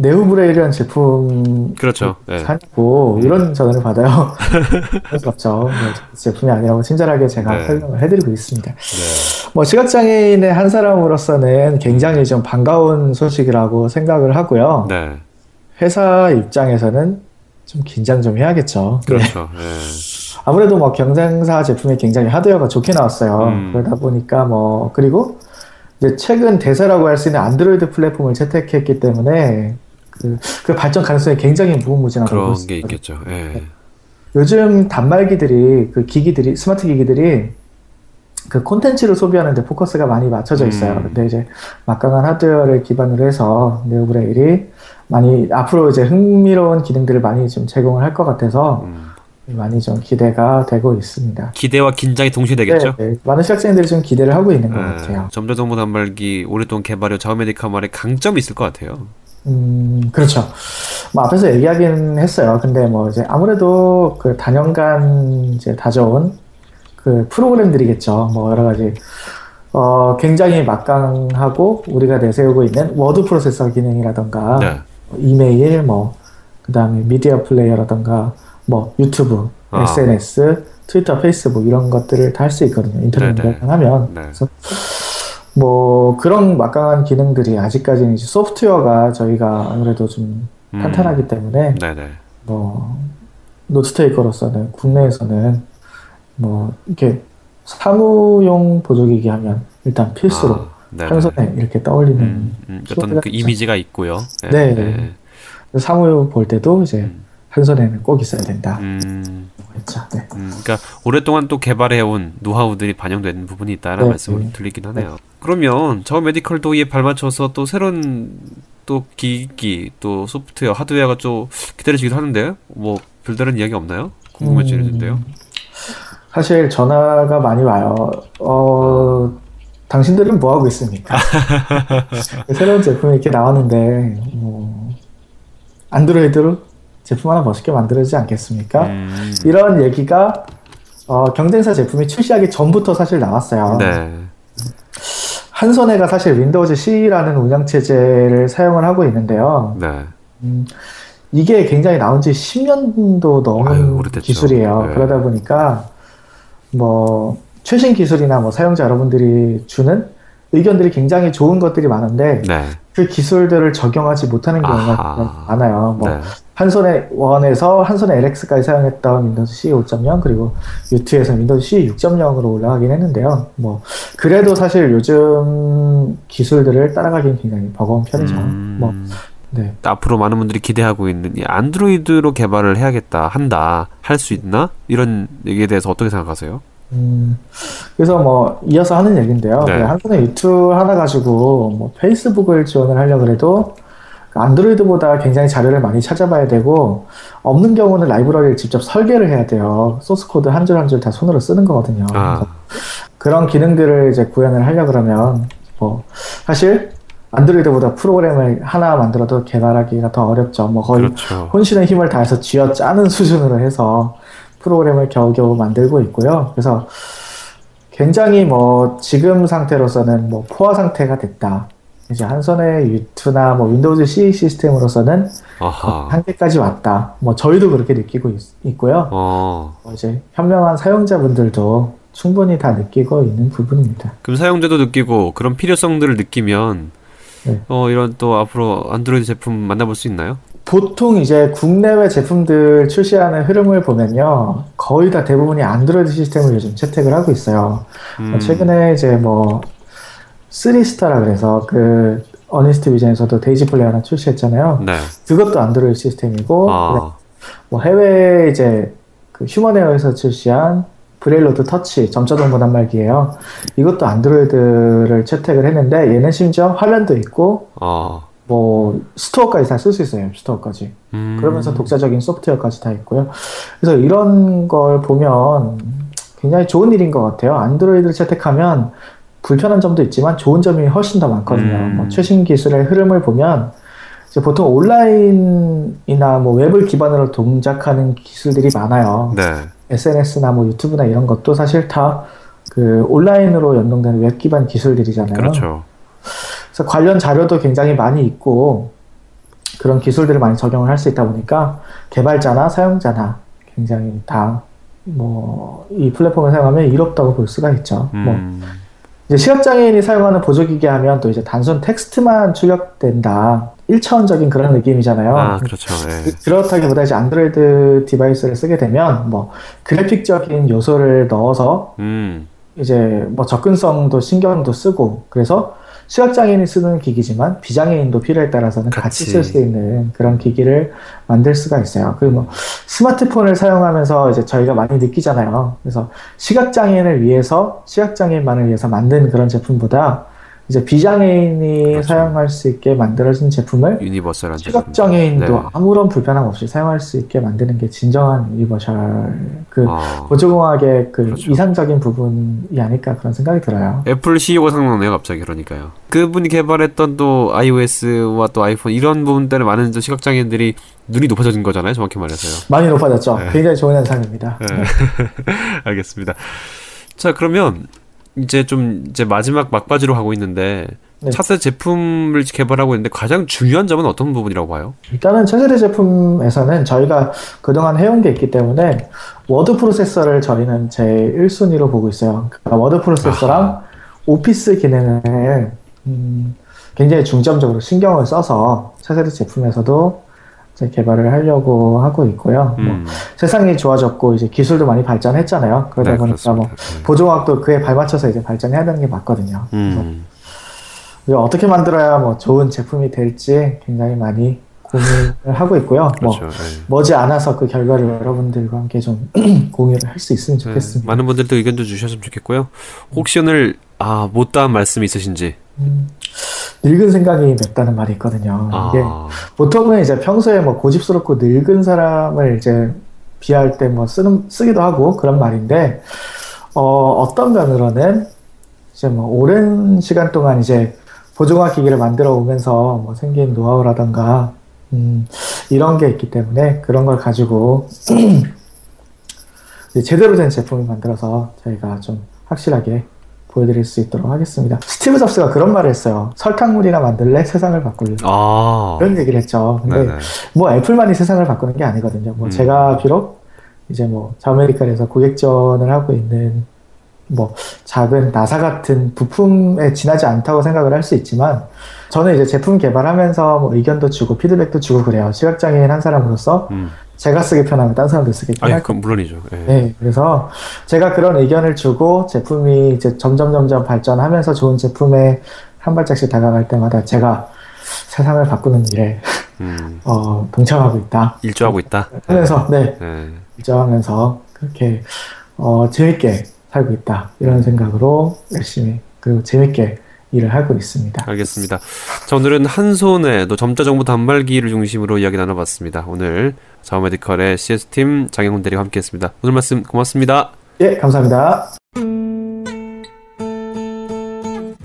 네오브레일이라는 제품 그렇죠. 네. 사고 음. 이런 전화를 받아요. [laughs] 없죠. 제품이 아니라고 친절하게 제가 네. 설명을 해드리고 있습니다. 네. 뭐 시각장애인의 한 사람으로서는 굉장히 좀 반가운 소식이라고 생각을 하고요. 네. 회사 입장에서는 좀 긴장 좀 해야겠죠. 그렇죠. 네. 아무래도 뭐 경쟁사 제품이 굉장히 하드웨어가 좋게 나왔어요. 음. 그러다 보니까 뭐 그리고 이제 최근 대세라고 할 수 있는 안드로이드 플랫폼을 채택했기 때문에 그, 그 발전 가능성이 굉장히 무궁무진하다고 그런 게 있겠죠. 예. 네. 요즘 단말기들이 그 기기들이 스마트 기기들이 그 콘텐츠를 소비하는데 포커스가 많이 맞춰져 있어요. 음. 근데 이제 막강한 하드웨어를 기반으로 해서 네오브레일이 많이 앞으로 이제 흥미로운 기능들을 많이 좀 제공을 할 것 같아서 음. 많이 좀 기대가 되고 있습니다. 기대와 긴장이 동시에 되겠죠? 네, 네. 많은 시각장애인들이 좀 기대를 하고 있는 것 네, 같아요. 점자정보 단말기 오랫동안 개발해 자우메디카 말에 강점이 있을 것 같아요. 음, 그렇죠. 뭐 앞에서 얘기하긴 했어요. 근데 뭐 이제 아무래도 그 단연간 이제 다져온 그 프로그램들이겠죠. 뭐 여러 가지 어 굉장히 막강하고 우리가 내세우고 있는 워드 프로세서 기능이라던가 네. 이메일 뭐 그다음에 미디어 플레이어라던가 뭐 유튜브, 아. SNS, 트위터, 페이스북 이런 것들을 다 할 수 있거든요. 인터넷 연결하면. 네. 그래서 뭐 그런 막강한 기능들이 아직까지는 이제 소프트웨어가 저희가 아무래도 좀 음. 탄탄하기 때문에 네네. 뭐 노트테이커로서는 국내에서는 뭐 이렇게 사무용 보조기기 하면 일단 필수로 아, 한손에 이렇게 떠올리는 음, 음, 어떤 그 이미지가 있고요. 네. 네. 사무 볼 때도 이제 음. 한 손에는 꼭 있어야 된다. 음. 그렇죠. 네. 음, 그러니까 오랫동안 또 개발해온 노하우들이 반영되는 부분이 있다라는 네, 말씀을 네. 들리긴 하네요. 네. 그러면 저 메디컬 도이에 발맞춰서 또 새로운 또 기기 또 소프트웨어 하드웨어가 좀 기다려지기도 하는데 뭐 별다른 이야기 없나요? 궁금해지는데요. 음, 사실 전화가 많이 와요. 어, 당신들은 뭐 하고 있습니까? [laughs] 새로운 제품이 이렇게 나왔는데 뭐 안드로이드로 제품 하나 멋있게 만들어지지 않겠습니까? 음. 이런 얘기가 어, 경쟁사 제품이 출시하기 전부터 사실 나왔어요. 네. 한소네가 사실 Windows CE라는 운영 체제를 사용을 하고 있는데요. 네. 음, 이게 굉장히 나온 지 10년도 넘은 아유, 기술이에요. 네. 그러다 보니까 뭐 최신 기술이나 뭐 사용자 여러분들이 주는 의견들이 굉장히 좋은 것들이 많은데 네. 그 기술들을 적용하지 못하는 경우가 아하. 많아요. 뭐 네. 한소네 One에서 한소네 LX까지 사용했던 Windows CE 5.0 그리고 U2에서 Windows CE 6.0으로 올라가긴 했는데요. 뭐 그래도 사실 요즘 기술들을 따라가기는 굉장히 버거운 편이죠. 음... 뭐 네. 앞으로 많은 분들이 기대하고 있는 이 안드로이드로 개발을 해야겠다 한다 할 수 있나 이런 얘기에 대해서 어떻게 생각하세요? 음, 그래서 뭐 이어서 하는 얘기인데요. 네. 한소네 U2 하나 가지고 뭐 페이스북을 지원을 하려고 해도 안드로이드보다 굉장히 자료를 많이 찾아봐야 되고 없는 경우는 라이브러리를 직접 설계를 해야 돼요. 소스 코드 한 줄 한 줄 다 손으로 쓰는 거거든요. 아. 그런 기능들을 이제 구현을 하려 그러면 뭐 사실 안드로이드보다 프로그램을 하나 만들어도 개발하기가 더 어렵죠. 뭐 거의 그렇죠. 혼신의 힘을 다해서 쥐어 짜는 수준으로 해서 프로그램을 겨우겨우 만들고 있고요. 그래서 굉장히 뭐 지금 상태로서는 뭐 포화 상태가 됐다. 이제 한소네 U2나 뭐 Windows CE 시스템으로서는 아하. 한계까지 왔다. 뭐 저희도 그렇게 느끼고 있, 고요 어. 뭐 이제 현명한 사용자분들도 충분히 다 느끼고 있는 부분입니다. 그럼 사용자도 느끼고 그런 필요성들을 느끼면 네. 어 이런 또 앞으로 안드로이드 제품 만나볼 수 있나요? 보통 이제 국내외 제품들 출시하는 흐름을 보면요. 거의 다 대부분이 안드로이드 시스템을 요즘 채택을 하고 있어요. 음. 최근에 이제 뭐, 3스타라 그래서 그, 어니스트 비전에서도 데이지 플레이어 하나 출시했잖아요. 네. 그것도 안드로이드 시스템이고, 아. 뭐 해외 이제 그 휴먼웨어에서 출시한 BrailleNote Touch 점자정보단말기예요. 이것도 안드로이드를 채택을 했는데 얘는 심지어 화면도 있고 아. 뭐 스토어까지 다 쓸 수 있어요. 앱스토어까지. 음. 그러면서 독자적인 소프트웨어까지 다 있고요. 그래서 이런 걸 보면 굉장히 좋은 일인 것 같아요. 안드로이드를 채택하면 불편한 점도 있지만 좋은 점이 훨씬 더 많거든요. 음. 뭐 최신 기술의 흐름을 보면 보통 온라인이나 뭐 웹을 기반으로 동작하는 기술들이 많아요. 네. SNS나 뭐 유튜브나 이런 것도 사실 다 그 온라인으로 연동되는 웹 기반 기술들이잖아요. 그렇죠. 그래서 관련 자료도 굉장히 많이 있고 그런 기술들을 많이 적용을 할 수 있다 보니까 개발자나 사용자나 굉장히 다 뭐 이 플랫폼을 사용하면 이롭다고 볼 수가 있죠. 뭐 음. 뭐 이제 시각장애인이 사용하는 보조기기 하면 또 이제 단순 텍스트만 출력된다. 1차원적인 그런 느낌이잖아요. 아, 그렇죠. 네. 그렇다기보다 이제 안드로이드 device를 쓰게 되면 뭐 그래픽적인 요소를 넣어서 음. 이제 뭐 접근성도 신경도 쓰고 그래서 시각장애인이 쓰는 기기지만 비장애인도 필요에 따라서는 같이, 같이 쓸 수 있는 그런 기기를 만들 수가 있어요. 그리고 뭐 스마트폰을 사용하면서 이제 저희가 많이 느끼잖아요. 그래서 시각장애인을 위해서 시각장애인만을 위해서 만든 그런 제품보다 이제 비장애인이 그렇죠. 사용할 수 있게 만들어진 제품을 universal한 시각장애인도 네. 아무런 불편함 없이 사용할 수 있게 만드는 게 진정한 universal 그 아. 보조공학의 그 그렇죠. 이상적인 부분이 아닐까 그런 생각이 들어요. 애플 CEO가 생각나네요 갑자기 그러니까요. 그분이 개발했던 또 iOS와 또 아이폰 이런 부분들에 많은 시각장애인들이 눈이 높아진 거잖아요 정확히 말해서요. 많이 높아졌죠. 네. 굉장히 좋은 현상입니다. 네. 네. [laughs] 알겠습니다. 자 그러면 이제 좀 이제 마지막 막바지로 가고 있는데 네. 차세대 제품을 개발하고 있는데 가장 중요한 점은 어떤 부분이라고 봐요? 일단은 차세대 제품에서는 저희가 그동안 해온 게 있기 때문에 워드 프로세서를 저희는 제 1순위로 보고 있어요. 그러니까 워드 프로세서랑 아하. 오피스 기능을 음, 굉장히 중점적으로 신경을 써서 차세대 제품에서도 개발을 하려고 하고 있고요. 뭐 음. 뭐 세상이 좋아졌고 이제 기술도 많이 발전했잖아요. 그러다 네, 보니까 뭐 네. 보조과학도 그에 발맞춰서 이제 발전해야 되는 게 맞거든요. 음. 어떻게 만들어야 뭐 좋은 제품이 될지 굉장히 많이 고민을 하고 있고요. 뭐 그렇죠, 네. 머지 않아서 그 결과를 여러분들과 함께 좀 [clears throat] 공유를 할 수 있으면 네, 좋겠습니다. 네, 많은 분들도 의견도 주셨으면 좋겠고요. 혹시 오늘 아 못다한 말씀 있으신지? 음, 늙은 생각이 맵다는 말이 있거든요. 아. 이게 보통은 이제 평소에 뭐 고집스럽고 늙은 사람을 이제 비할 때 뭐 쓰는 쓰기도 하고 그런 말인데 어, 어떤 면으로는 이제 뭐 오랜 시간 동안 이제 보조화 기기를 만들어 오면서 뭐 생긴 노하우라던가 음, 이런 게 있기 때문에 그런 걸 가지고 [clears throat] 제대로 된 제품을 만들어서 저희가 좀 확실하게 보여드릴 수 있도록 하겠습니다. 스티브 잡스가 그런 말을 했어요. 설탕물이나 만들래? 세상을 바꿀래? 아~ 그런 얘기를 했죠. 근데 네네. 뭐 애플만이 세상을 바꾸는 게 아니거든요. 뭐 음. 제가 비록 이제 뭐 자메리카에서 고객전을 하고 있는 뭐 작은 나사 같은 부품에 지나지 않다고 생각을 할 수 있지만 저는 이제 제품 개발하면서 뭐 의견도 주고 피드백도 주고 그래요. 시각장애인 한 사람으로서 음. 제가 쓰기 편하면 딴 사람도 쓰기 편할 거 물론이죠. 예. 네, 그래서 제가 그런 의견을 주고 제품이 이제 점점 점점 발전하면서 좋은 제품에 한 발짝씩 다가갈 때마다 제가 세상을 바꾸는 일에 음. [laughs] 어, 동참하고 있다. 일조하고 있다. 하면서 네, 네. 일조하면서 그렇게 어, 재밌게 살고 있다 이런 생각으로 열심히 그리고 재밌게 일을 하고 있습니다. 알겠습니다. 자, 오늘은 한 손에 또 점자 정보 단말기를 중심으로 이야기 나눠봤습니다. 오늘 자원메디칼의 CS팀 장영훈 대리와 함께했습니다. 오늘 말씀 고맙습니다. 예, 감사합니다.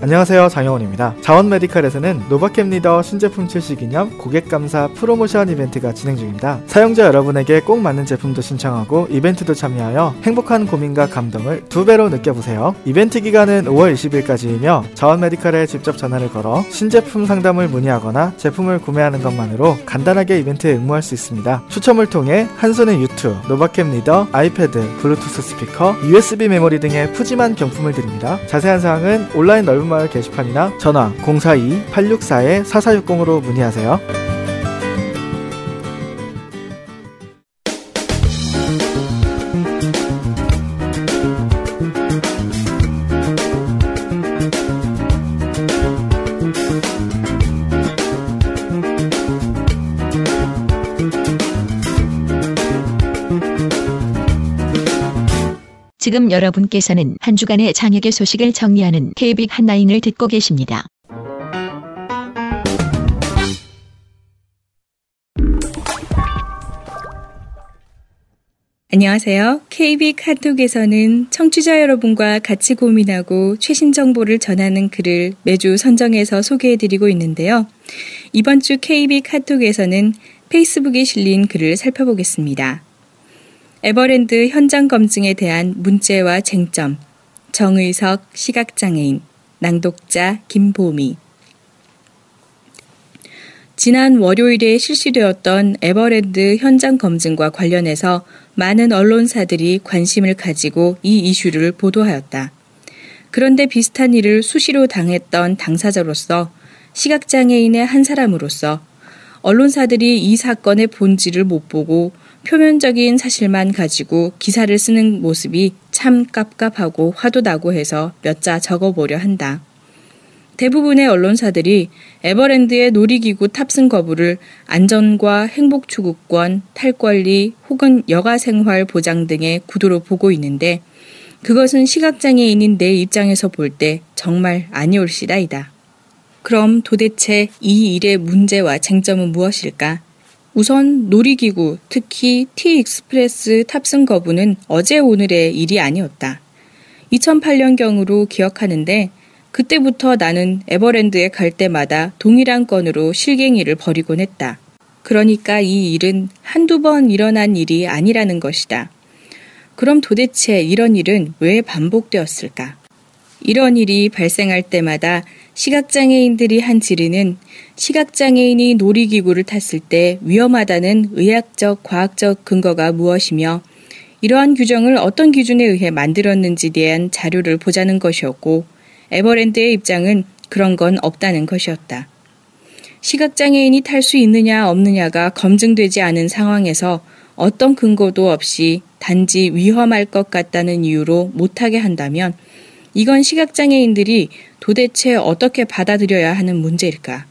안녕하세요 장영훈입니다. 자원 메디칼에서는 노바캠 리더 신제품 출시 기념 고객 감사 프로모션 이벤트가 진행 중입니다. 사용자 여러분에게 꼭 맞는 제품도 신청하고 이벤트도 참여하여 행복한 고민과 감동을 두 배로 느껴보세요. 이벤트 기간은 5월 20일까지이며 자원 메디칼에 직접 전화를 걸어 신제품 상담을 문의하거나 제품을 구매하는 것만으로 간단하게 이벤트에 응모할 수 있습니다. 추첨을 통해 한소네 U2, 노바캠 리더, 아이패드, 블루투스 스피커, USB 메모리 등의 푸짐한 경품을 드립니다. 자세한 사항은 온라인 넓은 게시판이나 전화 042-864-4460으로 문의하세요. 지금 여러분께서는 한 주간의 장혁의 소식을 정리하는 KBIC 한라인을 듣고 계십니다. 안녕하세요. KBIC 카톡에서는 청취자 여러분과 같이 고민하고 최신 정보를 전하는 글을 매주 선정해서 소개해드리고 있는데요. 이번 주 KBIC 카톡에서는 페이스북에 실린 글을 살펴보겠습니다. 에버랜드 현장 검증에 대한 문제와 쟁점. 정의석 시각장애인. 낭독자 김보미. 지난 월요일에 실시되었던 에버랜드 현장 검증과 관련해서 많은 언론사들이 관심을 가지고 이 이슈를 보도하였다. 그런데 비슷한 일을 수시로 당했던 당사자로서 시각장애인의 한 사람으로서 언론사들이 이 사건의 본질을 못 보고 표면적인 사실만 가지고 기사를 쓰는 모습이 참 깝깝하고 화도 나고 해서 몇 자 적어보려 한다. 대부분의 언론사들이 에버랜드의 놀이기구 탑승 거부를 안전과 행복 추구권, 탈 권리 혹은 여가 생활 보장 등의 구도로 보고 있는데 그것은 시각장애인인 내 입장에서 볼 때 정말 아니올시다이다. 그럼 도대체 이 일의 문제와 쟁점은 무엇일까? 우선 놀이기구, 특히 T-익스프레스 탑승 거부는 어제 오늘의 일이 아니었다. 2008년경으로 기억하는데 그때부터 나는 에버랜드에 갈 때마다 동일한 건으로 실갱이를 벌이곤 했다. 그러니까 이 일은 한두 번 일어난 일이 아니라는 것이다. 그럼 도대체 이런 일은 왜 반복되었을까? 이런 일이 발생할 때마다 시각장애인들이 한 질의는 시각장애인이 놀이기구를 탔을 때 위험하다는 의학적, 과학적 근거가 무엇이며 이러한 규정을 어떤 기준에 의해 만들었는지에 대한 자료를 보자는 것이었고 에버랜드의 입장은 그런 건 없다는 것이었다. 시각장애인이 탈 수 있느냐 없느냐가 검증되지 않은 상황에서 어떤 근거도 없이 단지 위험할 것 같다는 이유로 못하게 한다면 이건 시각장애인들이 도대체 어떻게 받아들여야 하는 문제일까?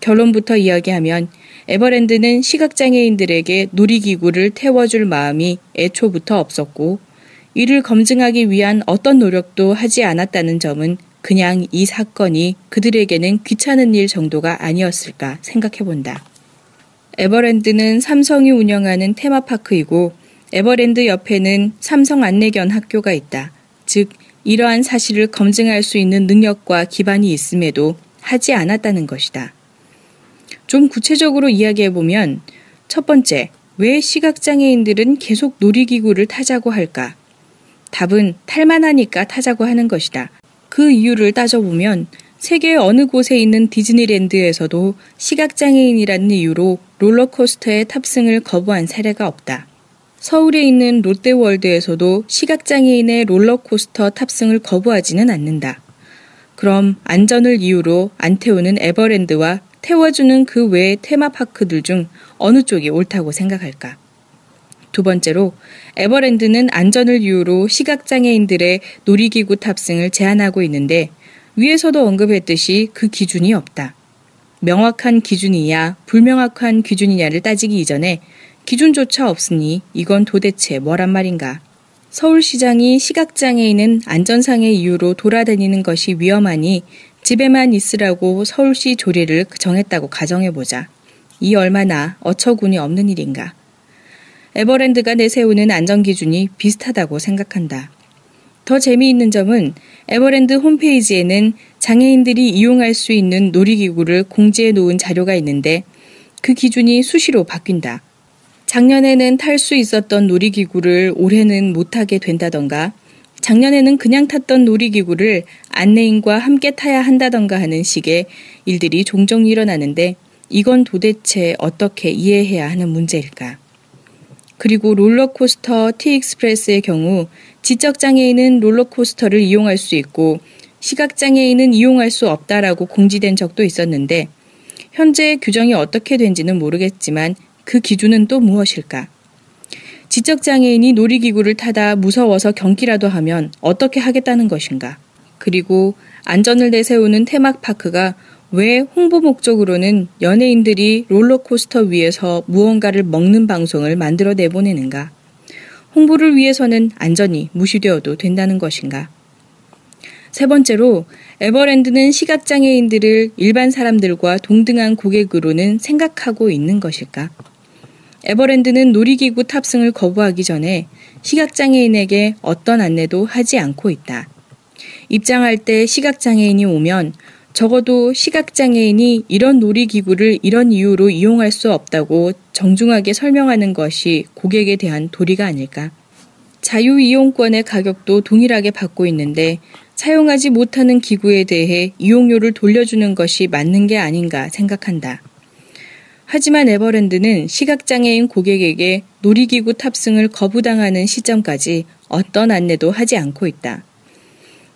결론부터 이야기하면 에버랜드는 시각장애인들에게 놀이기구를 태워줄 마음이 애초부터 없었고 이를 검증하기 위한 어떤 노력도 하지 않았다는 점은 그냥 이 사건이 그들에게는 귀찮은 일 정도가 아니었을까 생각해 본다. 에버랜드는 삼성이 운영하는 테마파크이고 에버랜드 옆에는 삼성 안내견 학교가 있다. 즉, 이러한 사실을 검증할 수 있는 능력과 기반이 있음에도 하지 않았다는 것이다. 좀 구체적으로 이야기해 보면 첫 번째, 왜 시각장애인들은 계속 놀이기구를 타자고 할까? 답은 탈만하니까 타자고 하는 것이다. 그 이유를 따져보면 세계 어느 곳에 있는 디즈니랜드에서도 시각장애인이라는 이유로 롤러코스터에 탑승을 거부한 사례가 없다. 서울에 있는 롯데월드에서도 시각장애인의 롤러코스터 탑승을 거부하지는 않는다. 그럼 안전을 이유로 안 태우는 에버랜드와 태워주는 그 외의 테마파크들 중 어느 쪽이 옳다고 생각할까? 두 번째로 에버랜드는 안전을 이유로 시각장애인들의 놀이기구 탑승을 제한하고 있는데 위에서도 언급했듯이 그 기준이 없다. 명확한 기준이냐 불명확한 기준이냐를 따지기 이전에 기준조차 없으니 이건 도대체 뭐란 말인가. 서울시장이 시각장애인은 안전상의 이유로 돌아다니는 것이 위험하니 집에만 있으라고 서울시 조례를 정했다고 가정해보자. 이 얼마나 어처구니 없는 일인가. 에버랜드가 내세우는 안전기준이 비슷하다고 생각한다. 더 재미있는 점은 에버랜드 홈페이지에는 장애인들이 이용할 수 있는 놀이기구를 공지해 놓은 자료가 있는데 그 기준이 수시로 바뀐다. 작년에는 탈 수 있었던 놀이기구를 올해는 못하게 된다던가 작년에는 그냥 탔던 놀이기구를 안내인과 함께 타야 한다던가 하는 식의 일들이 종종 일어나는데 이건 도대체 어떻게 이해해야 하는 문제일까? 그리고 롤러코스터 T익스프레스의 경우 지적장애인은 롤러코스터를 이용할 수 있고 시각장애인은 이용할 수 없다라고 공지된 적도 있었는데 현재 규정이 어떻게 된지는 모르겠지만 그 기준은 또 무엇일까? 지적장애인이 놀이기구를 타다 무서워서 경기라도 하면 어떻게 하겠다는 것인가? 그리고 안전을 내세우는 테마파크가 왜 홍보 목적으로는 연예인들이 롤러코스터 위에서 무언가를 먹는 방송을 만들어 내보내는가? 홍보를 위해서는 안전이 무시되어도 된다는 것인가? 세 번째로 에버랜드는 시각장애인들을 일반 사람들과 동등한 고객으로는 생각하고 있는 것일까? 에버랜드는 놀이기구 탑승을 거부하기 전에 시각장애인에게 어떤 안내도 하지 않고 있다. 입장할 때 시각장애인이 오면 적어도 시각장애인이 이런 놀이기구를 이런 이유로 이용할 수 없다고 정중하게 설명하는 것이 고객에 대한 도리가 아닐까. 자유이용권의 가격도 동일하게 받고 있는데 사용하지 못하는 기구에 대해 이용료를 돌려주는 것이 맞는 게 아닌가 생각한다. 하지만 에버랜드는 시각장애인 고객에게 놀이기구 탑승을 거부당하는 시점까지 어떤 안내도 하지 않고 있다.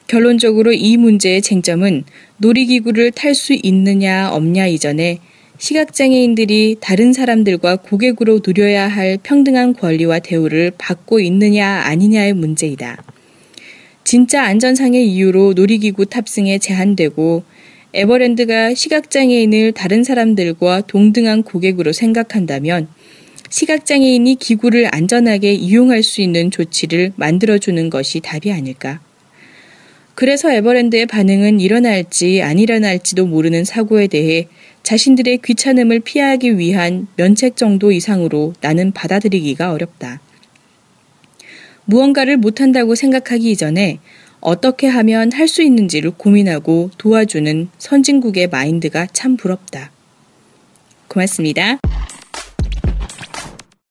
결론적으로 이 문제의 쟁점은 놀이기구를 탈 수 있느냐 없냐 이전에 시각장애인들이 다른 사람들과 고객으로 누려야 할 평등한 권리와 대우를 받고 있느냐 아니냐의 문제이다. 진짜 안전상의 이유로 놀이기구 탑승에 제한되고 에버랜드가 시각장애인을 다른 사람들과 동등한 고객으로 생각한다면 시각장애인이 기구를 안전하게 이용할 수 있는 조치를 만들어주는 것이 답이 아닐까. 그래서 에버랜드의 반응은 일어날지 안 일어날지도 모르는 사고에 대해 자신들의 귀찮음을 피하기 위한 면책 정도 이상으로 나는 받아들이기가 어렵다. 무언가를 못한다고 생각하기 이전에 어떻게 하면 할 수 있는지를 고민하고 도와주는 선진국의 마인드가 참 부럽다. 고맙습니다.